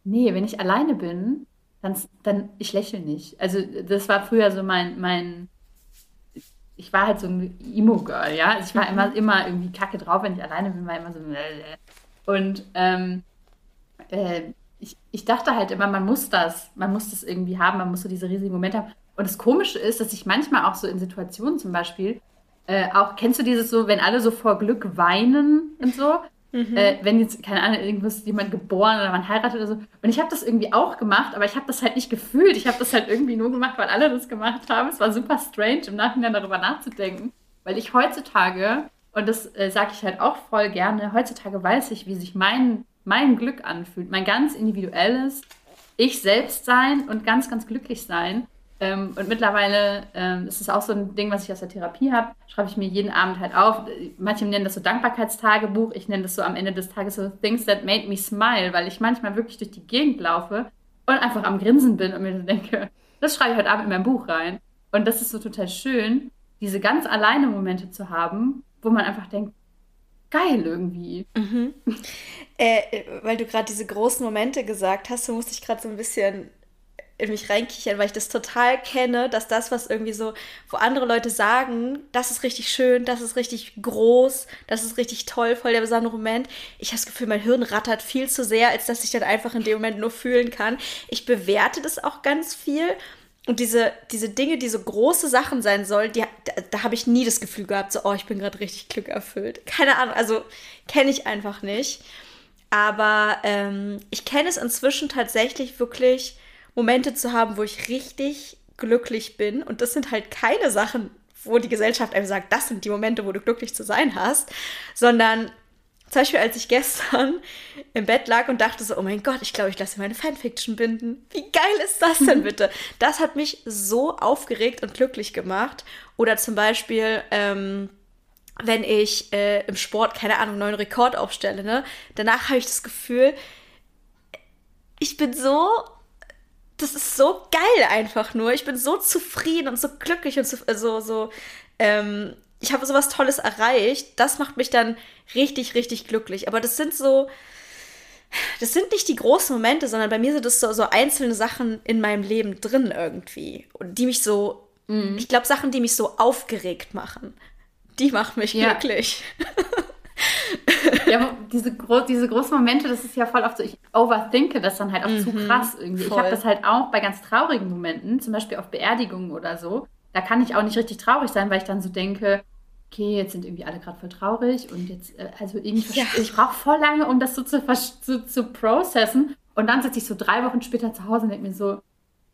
nee, wenn ich alleine bin, dann, dann ich lächle nicht. Also das war früher so mein, mein, ich war halt so ein Emo-Girl, ja. Also ich war mhm. immer, immer irgendwie kacke drauf, wenn ich alleine bin, war immer so. Und ähm, äh, ich, ich dachte halt immer, man muss das, man muss das irgendwie haben, man muss so diese riesigen Momente haben. Und das Komische ist, dass ich manchmal auch so in Situationen zum Beispiel, äh, auch, kennst du dieses so, wenn alle so vor Glück weinen und so? Mhm. Äh, wenn jetzt, keine Ahnung, irgendwas jemand geboren oder man heiratet oder so. Und ich habe das irgendwie auch gemacht, aber ich habe das halt nicht gefühlt. Ich habe das halt irgendwie nur gemacht, weil alle das gemacht haben. Es war super strange, im Nachhinein darüber nachzudenken. Weil ich heutzutage, und das äh, sage ich halt auch voll gerne, heutzutage weiß ich, wie sich mein, mein Glück anfühlt. Mein ganz individuelles Ich selbst sein und ganz, ganz glücklich sein. Ähm, und mittlerweile ähm, ist es auch so ein Ding, was ich aus der Therapie habe, schreibe ich mir jeden Abend halt auf. Manche nennen das so Dankbarkeitstagebuch, ich nenne das so am Ende des Tages so Things that made me smile, weil ich manchmal wirklich durch die Gegend laufe und einfach am Grinsen bin und mir so denke, das schreibe ich heute Abend in mein Buch rein. Und das ist so total schön, diese ganz alleine Momente zu haben, wo man einfach denkt, geil irgendwie. Mhm. Äh, weil du gerade diese großen Momente gesagt hast, so musste ich gerade so ein bisschen in mich reinkichern, weil ich das total kenne, dass das, was irgendwie so, wo andere Leute sagen, das ist richtig schön, das ist richtig groß, das ist richtig toll, voll der besondere Moment. Ich habe das Gefühl, mein Hirn rattert viel zu sehr, als dass ich dann einfach in dem Moment nur fühlen kann. Ich bewerte das auch ganz viel. Und diese, diese Dinge, die so große Sachen sein sollen, die, da, da habe ich nie das Gefühl gehabt, so, oh, ich bin gerade richtig glückerfüllt. Keine Ahnung, also kenne ich einfach nicht. Aber ähm, ich kenne es inzwischen tatsächlich wirklich Momente zu haben, wo ich richtig glücklich bin. Und das sind halt keine Sachen, wo die Gesellschaft einem sagt, das sind die Momente, wo du glücklich zu sein hast, sondern zum Beispiel, als ich gestern im Bett lag und dachte so, oh mein Gott, ich glaube, ich lasse meine Fanfiction binden. Wie geil ist das denn bitte? Das hat mich so aufgeregt und glücklich gemacht. Oder zum Beispiel, ähm, wenn ich äh, im Sport, keine Ahnung, einen neuen Rekord aufstelle, ne? Danach habe ich das Gefühl, ich bin so das ist so geil einfach nur. Ich bin so zufrieden und so glücklich und so, so, so ähm, ich habe sowas Tolles erreicht. Das macht mich dann richtig, richtig glücklich. Aber das sind so, das sind nicht die großen Momente, sondern bei mir sind das so, so einzelne Sachen in meinem Leben drin irgendwie. Und die mich so, mhm. ich glaube, Sachen, die mich so aufgeregt machen. Die machen mich ja. glücklich. ja, diese, gro diese großen Momente, das ist ja voll oft so, ich overthinke das dann halt auch mhm, zu krass irgendwie. Voll. Ich habe das halt auch bei ganz traurigen Momenten, zum Beispiel auf Beerdigungen oder so. Da kann ich auch nicht richtig traurig sein, weil ich dann so denke, okay, jetzt sind irgendwie alle gerade voll traurig und jetzt, äh, also irgendwie, ja. ich brauche voll lange, um das so zu, zu, zu processen. Und dann sitze ich so drei Wochen später zu Hause und denke mir so,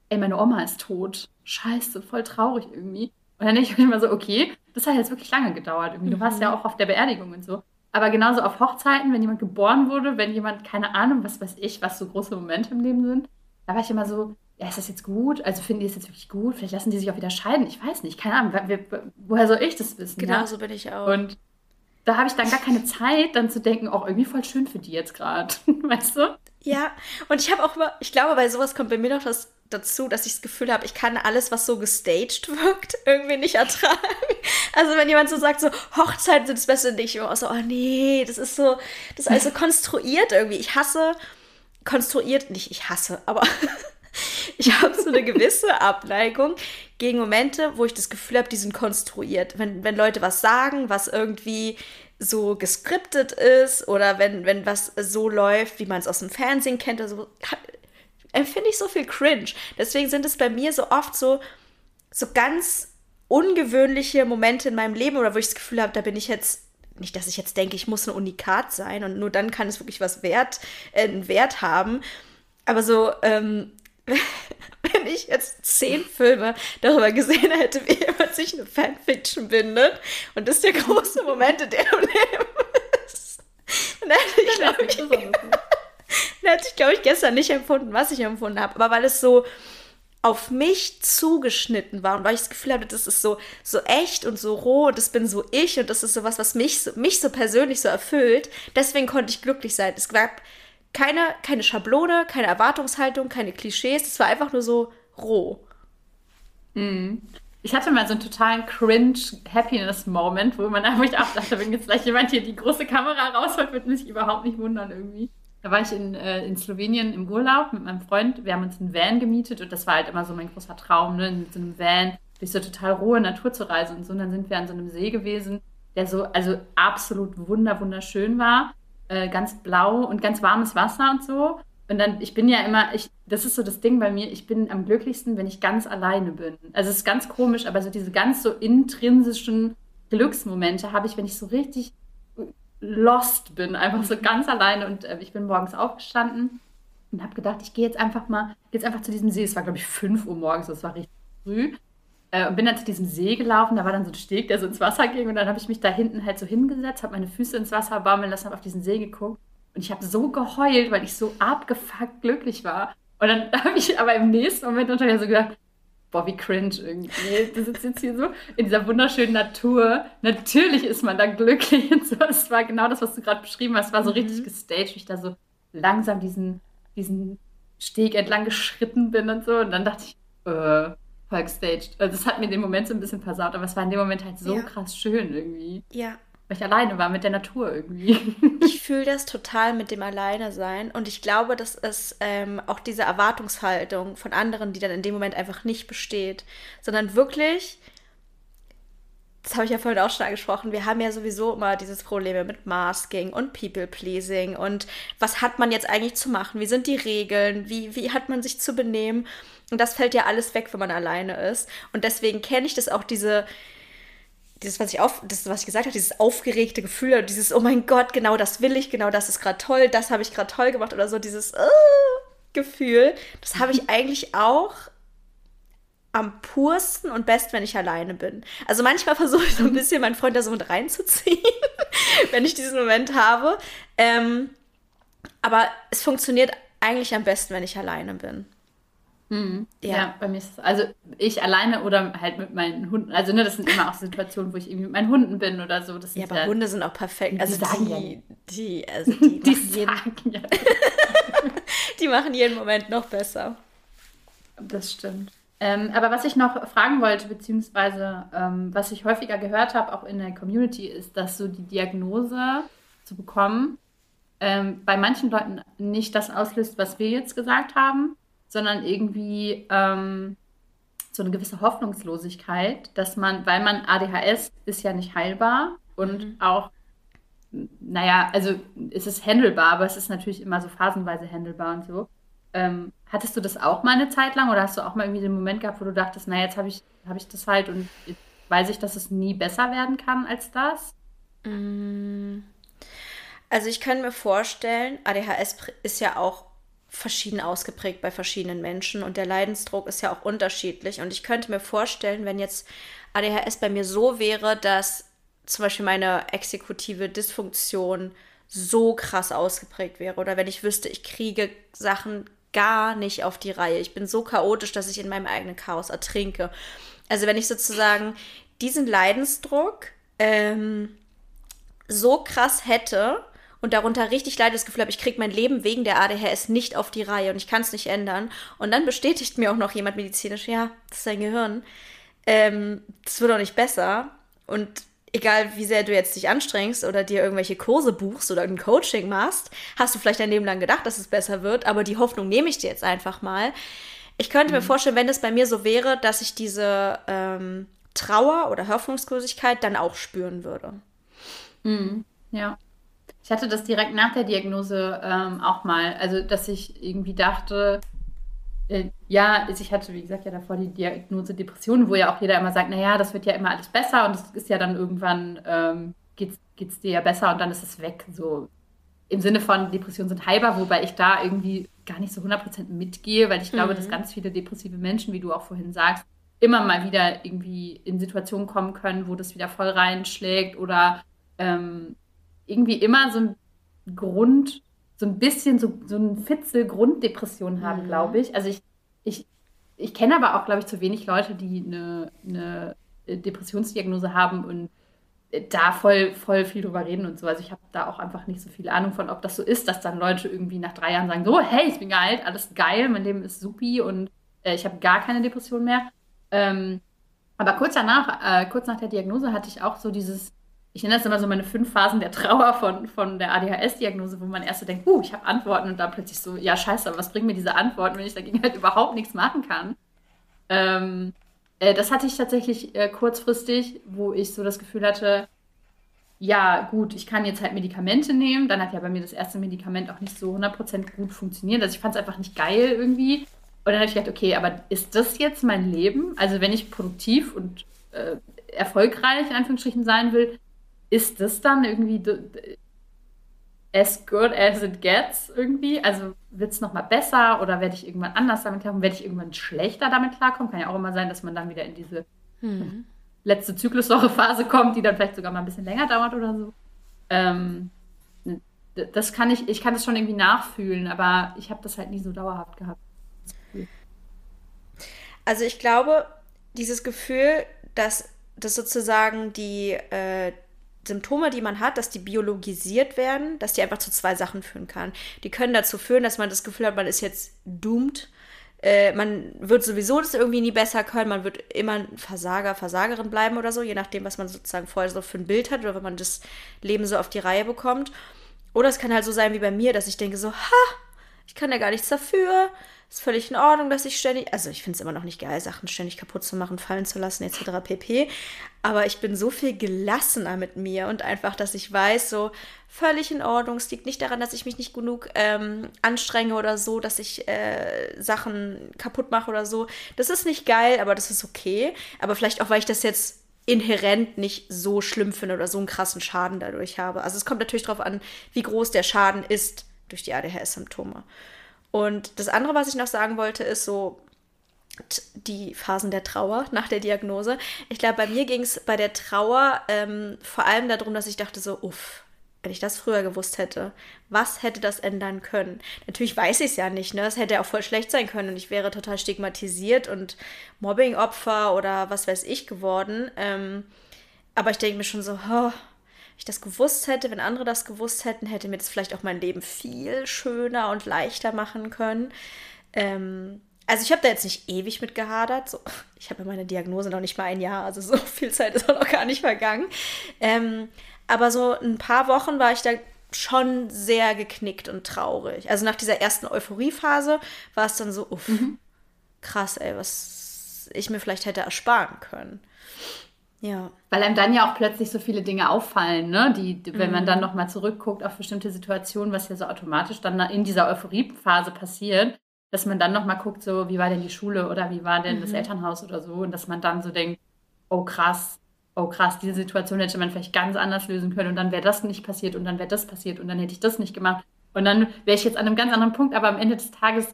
ey, meine Oma ist tot. Scheiße, voll traurig irgendwie. Und dann denke ich mir immer so, okay, das hat jetzt wirklich lange gedauert. Irgendwie. Du warst ja mhm. auch auf der Beerdigung und so. Aber genauso auf Hochzeiten, wenn jemand geboren wurde, wenn jemand, keine Ahnung, was weiß ich, was so große Momente im Leben sind, da war ich immer so, ja, ist das jetzt gut? Also finden die es jetzt wirklich gut? Vielleicht lassen die sich auch wieder scheiden. Ich weiß nicht, keine Ahnung. Woher soll ich das wissen? Genau ja? so bin ich auch. Und da habe ich dann gar keine Zeit, dann zu denken, auch irgendwie voll schön für die jetzt gerade. weißt du? Ja, und ich habe auch immer, ich glaube, bei sowas kommt bei mir noch das dazu, dass ich das Gefühl habe, ich kann alles, was so gestaged wirkt, irgendwie nicht ertragen. Also wenn jemand so sagt, so Hochzeiten sind das Beste, denke ich immer so, oh nee, das ist so, das ist alles so konstruiert irgendwie. Ich hasse konstruiert, nicht ich hasse, aber ich habe so eine gewisse Abneigung gegen Momente, wo ich das Gefühl habe, die sind konstruiert. Wenn, wenn Leute was sagen, was irgendwie so geskriptet ist oder wenn, wenn was so läuft, wie man es aus dem Fernsehen kennt, also empfinde ich so viel Cringe. Deswegen sind es bei mir so oft so, so ganz ungewöhnliche Momente in meinem Leben oder wo ich das Gefühl habe, da bin ich jetzt nicht, dass ich jetzt denke, ich muss ein Unikat sein und nur dann kann es wirklich was wert, äh, einen Wert haben. Aber so, ähm, wenn ich jetzt zehn Filme darüber gesehen hätte, wie jemand sich eine Fanfiction bindet und das ist der große Moment, in dem Leben ist, dann hätte ich, glaube ich, dann hätte ich, glaube ich, gestern nicht empfunden, was ich empfunden habe. Aber weil es so auf mich zugeschnitten war und weil ich das Gefühl hatte, das ist so, so echt und so roh und das bin so ich und das ist so was, was mich so, mich so persönlich so erfüllt. Deswegen konnte ich glücklich sein. Es gab keine, keine Schablone, keine Erwartungshaltung, keine Klischees. Es war einfach nur so roh. Mhm. ich hatte mal so einen totalen Cringe-Happiness-Moment, wo, man, ich auch dachte, wenn jetzt gleich jemand hier die große Kamera rausholt, wird mich überhaupt nicht wundern irgendwie. Da war ich in, äh, in Slowenien im Urlaub mit meinem Freund. Wir haben uns einen Van gemietet und das war halt immer so mein großer Traum, ne? mit so einem Van durch so total rohe Natur zu reisen und so. Und dann sind wir an so einem See gewesen, der so, also absolut wunder, wunderschön war. Äh, ganz blau und ganz warmes Wasser und so. Und dann, ich bin ja immer, ich, das ist so das Ding bei mir, ich bin am glücklichsten, wenn ich ganz alleine bin. Also es ist ganz komisch, aber so diese ganz so intrinsischen Glücksmomente habe ich, wenn ich so richtig lost bin, einfach so ganz alleine. Und äh, ich bin morgens aufgestanden und habe gedacht, ich gehe jetzt einfach mal, jetzt einfach zu diesem See. Es war, glaube ich, 5 Uhr morgens, das war richtig früh. Äh, und bin dann zu diesem See gelaufen, da war dann so ein Steg, der so ins Wasser ging. Und dann habe ich mich da hinten halt so hingesetzt, habe meine Füße ins Wasser baumeln lassen, habe auf diesen See geguckt. Und ich habe so geheult, weil ich so abgefuckt glücklich war. Und dann habe ich aber im nächsten Moment natürlich so gedacht, boah, wie cringe irgendwie. Du sitzt jetzt hier so in dieser wunderschönen Natur. Natürlich ist man da glücklich und so. Das war genau das, was du gerade beschrieben hast. Es war so mhm. richtig gestaged, wie ich da so langsam diesen, diesen Steg entlang geschritten bin und so. Und dann dachte ich, äh, voll gestaged. Also das hat mir den Moment so ein bisschen versaut, aber es war in dem Moment halt so ja. krass schön irgendwie. Ja, weil ich alleine war mit der Natur irgendwie. ich fühle das total mit dem Alleine sein und ich glaube, dass es ähm, auch diese Erwartungshaltung von anderen, die dann in dem Moment einfach nicht besteht, sondern wirklich, das habe ich ja vorhin auch schon angesprochen, wir haben ja sowieso immer dieses Problem mit Masking und People-Pleasing und was hat man jetzt eigentlich zu machen, wie sind die Regeln, wie, wie hat man sich zu benehmen? Und das fällt ja alles weg, wenn man alleine ist. Und deswegen kenne ich das auch, diese dieses, was ich auf, das, was ich gesagt habe, dieses aufgeregte Gefühl, dieses, oh mein Gott, genau das will ich, genau das ist gerade toll, das habe ich gerade toll gemacht oder so, dieses uh, Gefühl, das habe ich eigentlich auch am pursten und best, wenn ich alleine bin. Also manchmal versuche ich so ein mhm. bisschen meinen Freund da so mit reinzuziehen, wenn ich diesen Moment habe. Ähm, aber es funktioniert eigentlich am besten, wenn ich alleine bin. Mhm. Ja. ja. bei mir ist es, also ich alleine oder halt mit meinen Hunden. Also ne, das sind immer auch Situationen, wo ich irgendwie mit meinen Hunden bin oder so. Das ja, aber ja, Hunde sind auch perfekt. Also die, die, die, also die, die sagen jeden, ja. die machen jeden Moment noch besser. Das stimmt. Ähm, aber was ich noch fragen wollte, beziehungsweise ähm, was ich häufiger gehört habe, auch in der Community, ist, dass so die Diagnose zu bekommen ähm, bei manchen Leuten nicht das auslöst, was wir jetzt gesagt haben, sondern irgendwie ähm, so eine gewisse Hoffnungslosigkeit, dass man, weil man ADHS ist ja nicht heilbar und mhm. auch, naja, also es ist handelbar, aber es ist natürlich immer so phasenweise handelbar und so. Ähm, hattest du das auch mal eine Zeit lang oder hast du auch mal irgendwie den Moment gehabt, wo du dachtest, naja, jetzt habe ich, hab ich das halt und jetzt weiß ich, dass es nie besser werden kann als das? Mm. Also ich kann mir vorstellen, ADHS ist ja auch verschieden ausgeprägt bei verschiedenen Menschen und der Leidensdruck ist ja auch unterschiedlich. Und ich könnte mir vorstellen, wenn jetzt ADHS bei mir so wäre, dass zum Beispiel meine exekutive Dysfunktion so krass ausgeprägt wäre oder wenn ich wüsste, ich kriege Sachen gar nicht auf die Reihe. Ich bin so chaotisch, dass ich in meinem eigenen Chaos ertrinke. Also wenn ich sozusagen diesen Leidensdruck ähm, so krass hätte, und darunter richtig leidet das Gefühl habe, ich kriege mein Leben wegen der ADHS nicht auf die Reihe und ich kann es nicht ändern. Und dann bestätigt mir auch noch jemand medizinisch, ja, das ist dein Gehirn. Ähm, das wird auch nicht besser. Und egal wie sehr du jetzt dich anstrengst oder dir irgendwelche Kurse buchst oder ein Coaching machst, hast du vielleicht dein Leben lang gedacht, dass es besser wird, aber die Hoffnung nehme ich dir jetzt einfach mal. Ich könnte mhm. mir vorstellen, wenn es bei mir so wäre, dass ich diese ähm, Trauer oder Hoffnungslosigkeit dann auch spüren würde. Mhm. Ja. Ich hatte das direkt nach der Diagnose ähm, auch mal. Also, dass ich irgendwie dachte, äh, ja, ich hatte, wie gesagt, ja davor die Diagnose Depression, wo ja auch jeder immer sagt, naja, das wird ja immer alles besser und es ist ja dann irgendwann, ähm, geht es dir ja besser und dann ist es weg. So im Sinne von Depressionen sind heilbar, wobei ich da irgendwie gar nicht so 100% mitgehe, weil ich glaube, mhm. dass ganz viele depressive Menschen, wie du auch vorhin sagst, immer mal wieder irgendwie in Situationen kommen können, wo das wieder voll reinschlägt oder ähm, irgendwie immer so ein Grund, so ein bisschen so, so ein Fitzel Grunddepression haben, mhm. glaube ich. Also ich, ich, ich kenne aber auch, glaube ich, zu wenig Leute, die eine, eine Depressionsdiagnose haben und da voll, voll viel drüber reden und so. Also ich habe da auch einfach nicht so viel Ahnung von, ob das so ist, dass dann Leute irgendwie nach drei Jahren sagen, so, hey, ich bin geil, alles geil, mein Leben ist supi und äh, ich habe gar keine Depression mehr. Ähm, Aber kurz danach, äh, kurz nach der Diagnose hatte ich auch so dieses, ich nenne das immer so meine fünf Phasen der Trauer von, von der ADHS-Diagnose, wo man erst so denkt, uh, ich habe Antworten und dann plötzlich so, ja scheiße, aber was bringen mir diese Antworten, wenn ich dagegen halt überhaupt nichts machen kann. Ähm, äh, das hatte ich tatsächlich äh, kurzfristig, wo ich so das Gefühl hatte, ja, gut, ich kann jetzt halt Medikamente nehmen. Dann hat ja bei mir das erste Medikament auch nicht so 100% gut funktioniert. Also ich fand es einfach nicht geil irgendwie. Und dann habe ich gedacht, okay, aber ist das jetzt mein Leben? Also wenn ich produktiv und äh, erfolgreich in Anführungsstrichen sein will, ist das dann irgendwie as good as it gets irgendwie? Also wird es nochmal besser oder werde ich irgendwann anders damit klarkommen? Werde ich irgendwann schlechter damit klarkommen? Kann ja auch immer sein, dass man dann wieder in diese hm letzte Zykluswoche-Phase kommt, die dann vielleicht sogar mal ein bisschen länger dauert oder so. Ähm, das kann ich, ich kann das schon irgendwie nachfühlen, aber ich habe das halt nie so dauerhaft gehabt. Also ich glaube, dieses Gefühl, dass das sozusagen die äh, Symptome, die man hat, dass die biologisiert werden, dass die einfach zu zwei Sachen führen kann. Die können dazu führen, dass man das Gefühl hat, man ist jetzt doomed äh, man wird sowieso das irgendwie nie besser können, man wird immer ein Versager, Versagerin bleiben oder so, je nachdem, was man sozusagen vorher so für ein Bild hat oder wenn man das Leben so auf die Reihe bekommt. Oder es kann halt so sein wie bei mir, dass ich denke so, ha, ich kann ja gar nichts dafür, ist völlig in Ordnung, dass ich ständig, also ich finde es immer noch nicht geil, Sachen ständig kaputt zu machen, fallen zu lassen, etc. pp. Aber ich bin so viel gelassener mit mir und einfach, dass ich weiß, so völlig in Ordnung. Es liegt nicht daran, dass ich mich nicht genug ähm, anstrenge oder so, dass ich äh, Sachen kaputt mache oder so. Das ist nicht geil, aber das ist okay. Aber vielleicht auch, weil ich das jetzt inhärent nicht so schlimm finde oder so einen krassen Schaden dadurch habe. Also es kommt natürlich darauf an, wie groß der Schaden ist durch die ADHS-Symptome. Und das andere, was ich noch sagen wollte, ist so die Phasen der Trauer nach der Diagnose. Ich glaube, bei mir ging es bei der Trauer ähm, vor allem darum, dass ich dachte so, uff, wenn ich das früher gewusst hätte, was hätte das ändern können? Natürlich weiß ich es ja nicht, ne? Es hätte auch voll schlecht sein können und ich wäre total stigmatisiert und Mobbingopfer oder was weiß ich geworden. Ähm, aber ich denke mir schon so, oh, ich das gewusst hätte, wenn andere das gewusst hätten, hätte mir das vielleicht auch mein Leben viel schöner und leichter machen können. Ähm, also ich habe da jetzt nicht ewig mit gehadert. So, ich habe ja meine Diagnose noch nicht mal ein Jahr, also so viel Zeit ist auch noch gar nicht vergangen. Ähm, aber so ein paar Wochen war ich da schon sehr geknickt und traurig. Also nach dieser ersten Euphoriephase war es dann so, uff, mhm. krass, ey, was ich mir vielleicht hätte ersparen können. Ja. Weil einem dann ja auch plötzlich so viele Dinge auffallen, ne? Die, wenn mhm. man dann nochmal zurückguckt auf bestimmte Situationen, was ja so automatisch dann in dieser Euphoriephase passiert, dass man dann nochmal guckt, so, wie war denn die Schule oder wie war denn mhm. das Elternhaus oder so und dass man dann so denkt, oh krass, oh krass, diese Situation hätte man vielleicht ganz anders lösen können und dann wäre das nicht passiert und dann wäre das passiert und dann hätte ich das nicht gemacht und dann wäre ich jetzt an einem ganz anderen Punkt, aber am Ende des Tages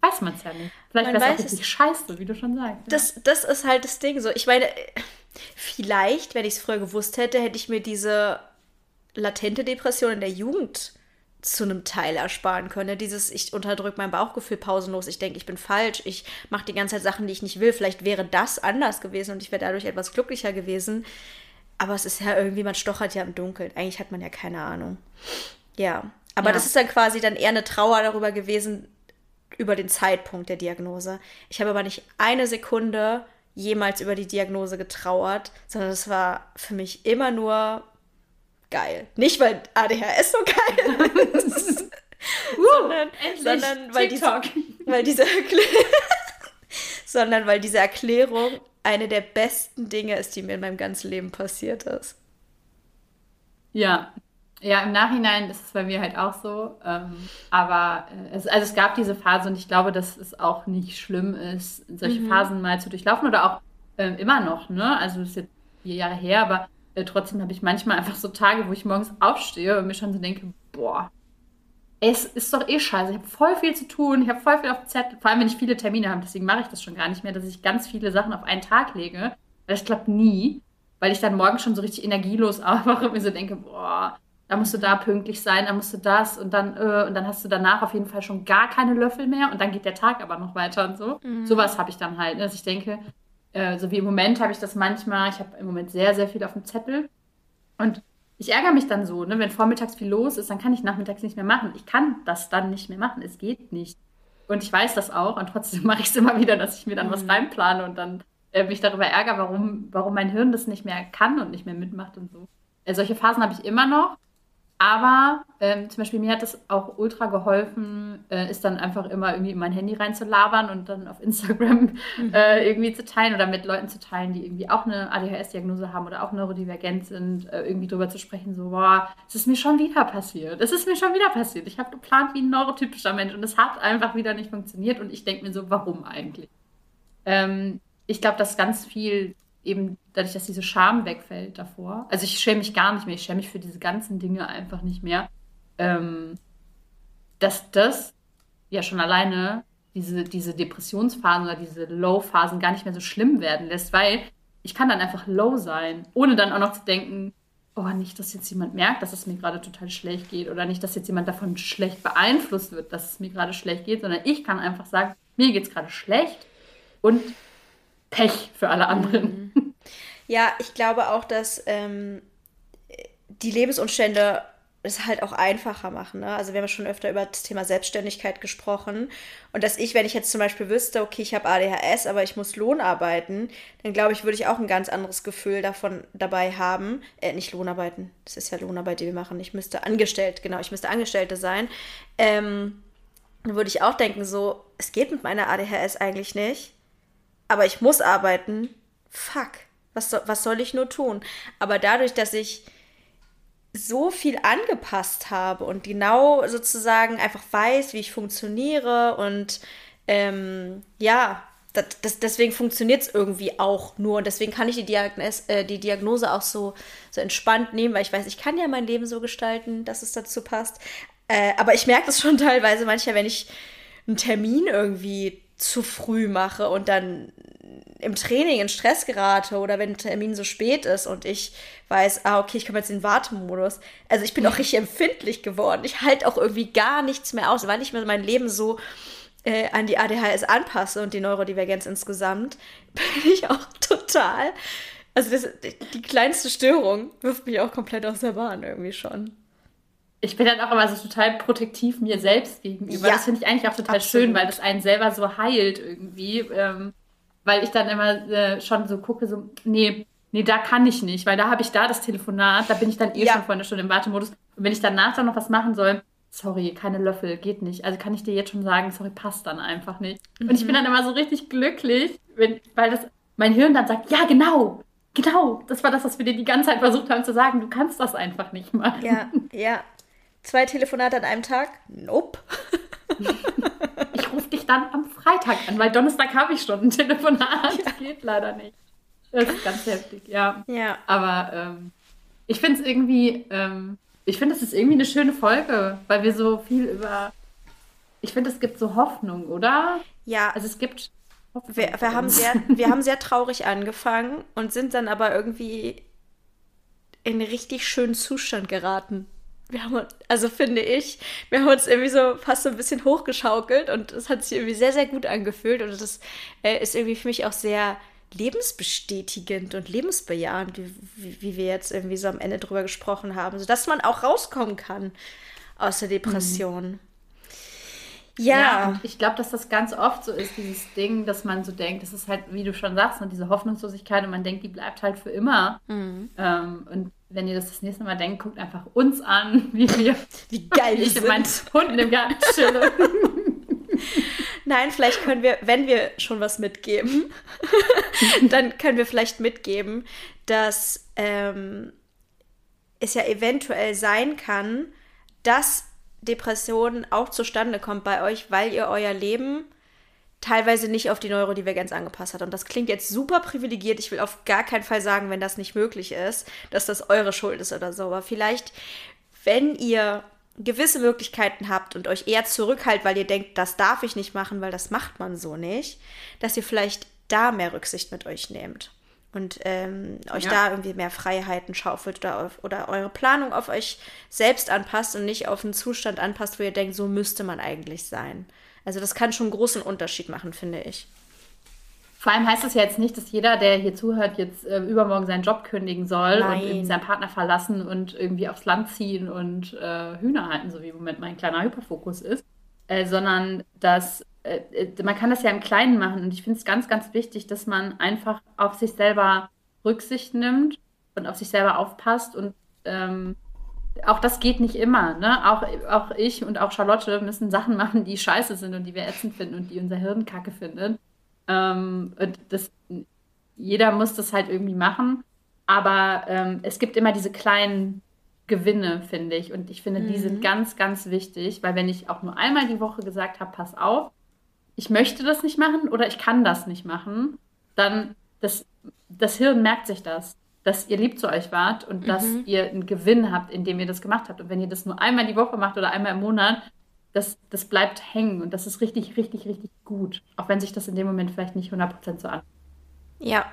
weiß man es ja nicht. Vielleicht wäre es richtig scheiße, wie du schon sagst. Das, das ist halt das Ding so. Ich meine, Vielleicht, wenn ich es früher gewusst hätte, hätte ich mir diese latente Depression in der Jugend zu einem Teil ersparen können. Dieses, ich unterdrücke mein Bauchgefühl pausenlos, ich denke, ich bin falsch, ich mache die ganze Zeit Sachen, die ich nicht will. Vielleicht wäre das anders gewesen und ich wäre dadurch etwas glücklicher gewesen. Aber es ist ja irgendwie, man stochert ja im Dunkeln. Eigentlich hat man ja keine Ahnung. Ja. Aber ja. das ist dann quasi dann eher eine Trauer darüber gewesen, über den Zeitpunkt der Diagnose. Ich habe aber nicht eine Sekunde jemals über die Diagnose getrauert, sondern es war für mich immer nur geil. Nicht, weil ADHS so geil ist, sondern, sondern weil, diese, weil diese sondern weil diese Erklärung eine der besten Dinge ist, die mir in meinem ganzen Leben passiert ist. Ja, ja, im Nachhinein ist es bei mir halt auch so. Ähm, aber äh, es, also es gab diese Phase und ich glaube, dass es auch nicht schlimm ist, solche mhm. Phasen mal zu durchlaufen oder auch ähm, immer noch. Ne? Also das ist jetzt vier Jahre her, aber äh, trotzdem habe ich manchmal einfach so Tage, wo ich morgens aufstehe und mir schon so denke, boah, es ist doch eh scheiße. Ich habe voll viel zu tun, ich habe voll viel auf dem Zettel, vor allem wenn ich viele Termine habe. Deswegen mache ich das schon gar nicht mehr, dass ich ganz viele Sachen auf einen Tag lege. Weil das klappt nie, weil ich dann morgens schon so richtig energielos aufwache und mir so denke, boah, da musst du da pünktlich sein, da musst du das und dann, äh, und dann hast du danach auf jeden Fall schon gar keine Löffel mehr und dann geht der Tag aber noch weiter und so. Mhm. Sowas habe ich dann halt, ne, dass ich denke, äh, so wie im Moment habe ich das manchmal, ich habe im Moment sehr, sehr viel auf dem Zettel und ich ärgere mich dann so, ne, wenn vormittags viel los ist, dann kann ich nachmittags nicht mehr machen. Ich kann das dann nicht mehr machen, es geht nicht. Und ich weiß das auch und trotzdem mache ich es immer wieder, dass ich mir dann mhm. was reinplane und dann äh, mich darüber ärgere, warum, warum mein Hirn das nicht mehr kann und nicht mehr mitmacht und so. Äh, solche Phasen habe ich immer noch. Aber ähm, zum Beispiel mir hat es auch ultra geholfen, äh, ist dann einfach immer irgendwie in mein Handy reinzulabern und dann auf Instagram mhm. äh, irgendwie zu teilen oder mit Leuten zu teilen, die irgendwie auch eine ADHS-Diagnose haben oder auch neurodivergent sind, äh, irgendwie drüber zu sprechen, so, boah, es ist mir schon wieder passiert. Es ist mir schon wieder passiert. Ich habe geplant wie ein neurotypischer Mensch und es hat einfach wieder nicht funktioniert und ich denke mir so, warum eigentlich? Ähm, ich glaube, dass ganz viel eben dadurch, dass diese Scham wegfällt davor. Also ich schäme mich gar nicht mehr, ich schäme mich für diese ganzen Dinge einfach nicht mehr. Ähm, dass das ja schon alleine diese, diese Depressionsphasen oder diese Low-Phasen gar nicht mehr so schlimm werden lässt, weil ich kann dann einfach low sein, ohne dann auch noch zu denken, oh, nicht, dass jetzt jemand merkt, dass es mir gerade total schlecht geht oder nicht, dass jetzt jemand davon schlecht beeinflusst wird, dass es mir gerade schlecht geht, sondern ich kann einfach sagen, mir geht es gerade schlecht und Pech für alle anderen. Mhm. Ja, ich glaube auch, dass ähm, die Lebensumstände es halt auch einfacher machen. Ne? Also wir haben ja schon öfter über das Thema Selbstständigkeit gesprochen. Und dass ich, wenn ich jetzt zum Beispiel wüsste, okay, ich habe ADHS, aber ich muss Lohn arbeiten, dann glaube ich, würde ich auch ein ganz anderes Gefühl davon dabei haben. Äh, nicht Lohnarbeiten, das ist ja Lohnarbeit, die wir machen. Ich müsste angestellt, genau, ich müsste Angestellte sein. Ähm, dann würde ich auch denken, so, es geht mit meiner ADHS eigentlich nicht aber ich muss arbeiten. Fuck, was, so, was soll ich nur tun? Aber dadurch, dass ich so viel angepasst habe und genau sozusagen einfach weiß, wie ich funktioniere und ähm, ja, das, das, deswegen funktioniert es irgendwie auch nur und deswegen kann ich die, Diagnos äh, die Diagnose auch so, so entspannt nehmen, weil ich weiß, ich kann ja mein Leben so gestalten, dass es dazu passt. Äh, aber ich merke das schon teilweise manchmal, wenn ich einen Termin irgendwie zu früh mache und dann im Training in Stress gerate oder wenn ein Termin so spät ist und ich weiß, ah, okay, ich komme jetzt in den Wartemodus. Also ich bin auch richtig empfindlich geworden. Ich halte auch irgendwie gar nichts mehr aus, weil ich mir mein Leben so äh, an die ADHS anpasse und die Neurodivergenz insgesamt, bin ich auch total. Also das, die kleinste Störung wirft mich auch komplett aus der Bahn irgendwie schon ich bin dann auch immer so total protektiv mir selbst gegenüber. Ja, das finde ich eigentlich auch total absolut. schön, weil das einen selber so heilt irgendwie. Ähm, weil ich dann immer äh, schon so gucke, so, nee, nee, da kann ich nicht, weil da habe ich da das Telefonat, da bin ich dann eh ja. schon vor einer Stunde im Wartemodus. Und wenn ich danach dann noch was machen soll, sorry, keine Löffel, geht nicht. Also kann ich dir jetzt schon sagen, sorry, passt dann einfach nicht. Mhm. Und ich bin mhm. dann immer so richtig glücklich, wenn, weil das mein Hirn dann sagt, ja, genau, genau, das war das, was wir dir die ganze Zeit versucht haben zu sagen, du kannst das einfach nicht machen. Ja, ja, Zwei Telefonate an einem Tag? Nope. ich rufe dich dann am Freitag an, weil Donnerstag habe ich schon ein Telefonat. Ja. Geht leider nicht. Das ist ganz heftig, ja. Ja. Aber ähm, ich finde es irgendwie, ähm, ich finde, es ist irgendwie eine schöne Folge, weil wir so viel über. Ich finde, es gibt so Hoffnung, oder? Ja. Also es gibt. Wir, wir, haben sehr, wir haben sehr traurig angefangen und sind dann aber irgendwie in einen richtig schönen Zustand geraten wir haben also finde ich, wir haben uns irgendwie so fast so ein bisschen hochgeschaukelt und es hat sich irgendwie sehr, sehr gut angefühlt und das äh, ist irgendwie für mich auch sehr lebensbestätigend und lebensbejahend, wie, wie, wie, wir jetzt irgendwie so am Ende drüber gesprochen haben, sodass man auch rauskommen kann aus der Depression. Mhm. Ja. ja ich glaube, dass das ganz oft so ist, dieses Ding, dass man so denkt, das ist halt, wie du schon sagst, ne, diese Hoffnungslosigkeit und man denkt, die bleibt halt für immer. Mhm. Ähm, und wenn ihr das das nächste Mal denkt, guckt einfach uns an, wie wir, wie geil ich sind. meinen Hunden im Garten chillen. Nein, vielleicht können wir, wenn wir schon was mitgeben, dann können wir vielleicht mitgeben, dass ähm, es ja eventuell sein kann, dass Depression auch zustande kommt bei euch, weil ihr euer Leben teilweise nicht auf die Neurodivergenz angepasst hat. Und das klingt jetzt super privilegiert. Ich will auf gar keinen Fall sagen, wenn das nicht möglich ist, dass das eure Schuld ist oder so. Aber vielleicht, wenn ihr gewisse Möglichkeiten habt und euch eher zurückhaltet, weil ihr denkt, das darf ich nicht machen, weil das macht man so nicht, dass ihr vielleicht da mehr Rücksicht mit euch nehmt und ähm, euch ja. da irgendwie mehr Freiheiten schaufelt oder, auf, oder eure Planung auf euch selbst anpasst und nicht auf einen Zustand anpasst, wo ihr denkt, so müsste man eigentlich sein. Also das kann schon einen großen Unterschied machen, finde ich. Vor allem heißt das ja jetzt nicht, dass jeder, der hier zuhört, jetzt äh, übermorgen seinen Job kündigen soll Nein. und irgendwie seinen Partner verlassen und irgendwie aufs Land ziehen und äh, Hühner halten, so wie im Moment mein kleiner Hyperfokus ist, äh, sondern dass äh, man kann das ja im Kleinen machen und ich finde es ganz, ganz wichtig, dass man einfach auf sich selber Rücksicht nimmt und auf sich selber aufpasst und ähm, auch das geht nicht immer. Ne? Auch, auch ich und auch Charlotte müssen Sachen machen, die scheiße sind und die wir ätzend finden und die unser Hirn kacke findet. Ähm, und das, jeder muss das halt irgendwie machen. Aber ähm, es gibt immer diese kleinen Gewinne, finde ich. Und ich finde, mhm. die sind mhm. ganz, ganz wichtig, weil wenn ich auch nur einmal die Woche gesagt habe, pass auf, ich möchte das nicht machen oder ich kann das nicht machen, dann das, das Hirn merkt sich das, dass ihr lieb zu euch wart und mhm. dass ihr einen Gewinn habt, indem ihr das gemacht habt. Und wenn ihr das nur einmal die Woche macht oder einmal im Monat, das, das bleibt hängen und das ist richtig, richtig, richtig gut. Auch wenn sich das in dem Moment vielleicht nicht 100% so an. Ja,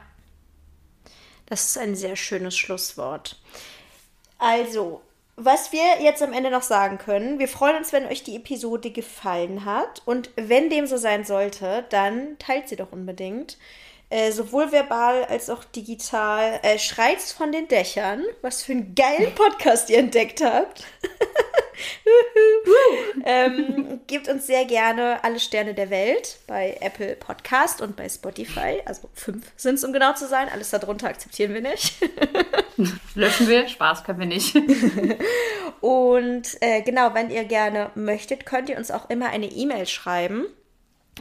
das ist ein sehr schönes Schlusswort. Also, was wir jetzt am Ende noch sagen können, wir freuen uns, wenn euch die Episode gefallen hat. Und wenn dem so sein sollte, dann teilt sie doch unbedingt. Äh, sowohl verbal als auch digital. Äh, schreit's von den Dächern. Was für einen geilen Podcast ihr entdeckt habt. ähm, gebt uns sehr gerne alle Sterne der Welt bei Apple Podcast und bei Spotify. Also fünf sind es, um genau zu sein. Alles darunter akzeptieren wir nicht. Löschen wir, Spaß können wir nicht. und äh, genau, wenn ihr gerne möchtet, könnt ihr uns auch immer eine E-Mail schreiben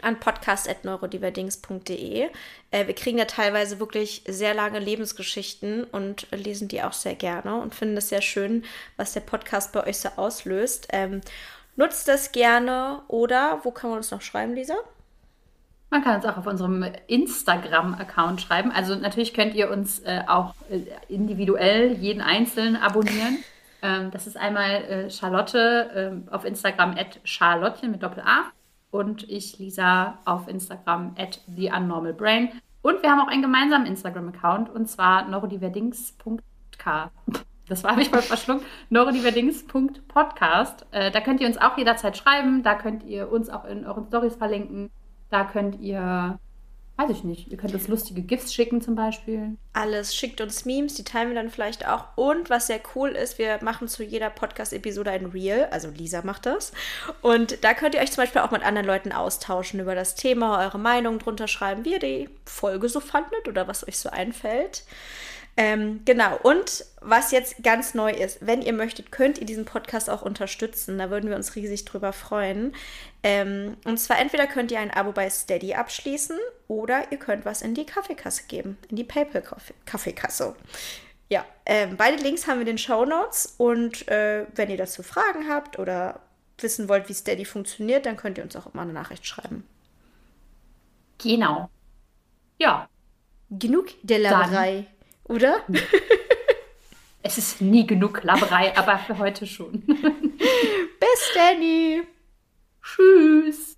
an podcast.neurodiverdings.de. Äh, wir kriegen ja teilweise wirklich sehr lange Lebensgeschichten und lesen die auch sehr gerne und finden es sehr schön, was der Podcast bei euch so auslöst. Ähm, nutzt das gerne oder wo kann man uns noch schreiben, Lisa? Man kann uns auch auf unserem Instagram-Account schreiben. Also natürlich könnt ihr uns äh, auch äh, individuell jeden Einzelnen abonnieren. ähm, das ist einmal äh, Charlotte ähm, auf Instagram at Charlottchen mit Doppel-A und ich, Lisa, auf Instagram at theunormalbrain. Und wir haben auch einen gemeinsamen Instagram-Account und zwar neurodiverdings.k. Das war, ich mal verschluckt. neurodiverdings.podcast. Äh, da könnt ihr uns auch jederzeit schreiben. Da könnt ihr uns auch in euren Stories verlinken. Da könnt ihr Weiß ich nicht. Ihr könnt uns lustige GIFs schicken zum Beispiel. Alles. Schickt uns Memes, die teilen wir dann vielleicht auch. Und was sehr cool ist, wir machen zu jeder Podcast-Episode ein Reel. Also Lisa macht das. Und da könnt ihr euch zum Beispiel auch mit anderen Leuten austauschen über das Thema, eure Meinung drunter schreiben, wie ihr die Folge so fandet oder was euch so einfällt. Ähm, genau, und was jetzt ganz neu ist, wenn ihr möchtet, könnt ihr diesen Podcast auch unterstützen. Da würden wir uns riesig drüber freuen. Ähm, und zwar entweder könnt ihr ein Abo bei Steady abschließen oder ihr könnt was in die Kaffeekasse geben, in die PayPal-Kaffeekasse. Ja, ähm, beide Links haben wir in den Show Notes und äh, wenn ihr dazu Fragen habt oder wissen wollt, wie Steady funktioniert, dann könnt ihr uns auch mal eine Nachricht schreiben. Genau. Ja. Genug der Laberei. Oder? Es ist nie genug Laberei, aber für heute schon. Bis Danny. Tschüss.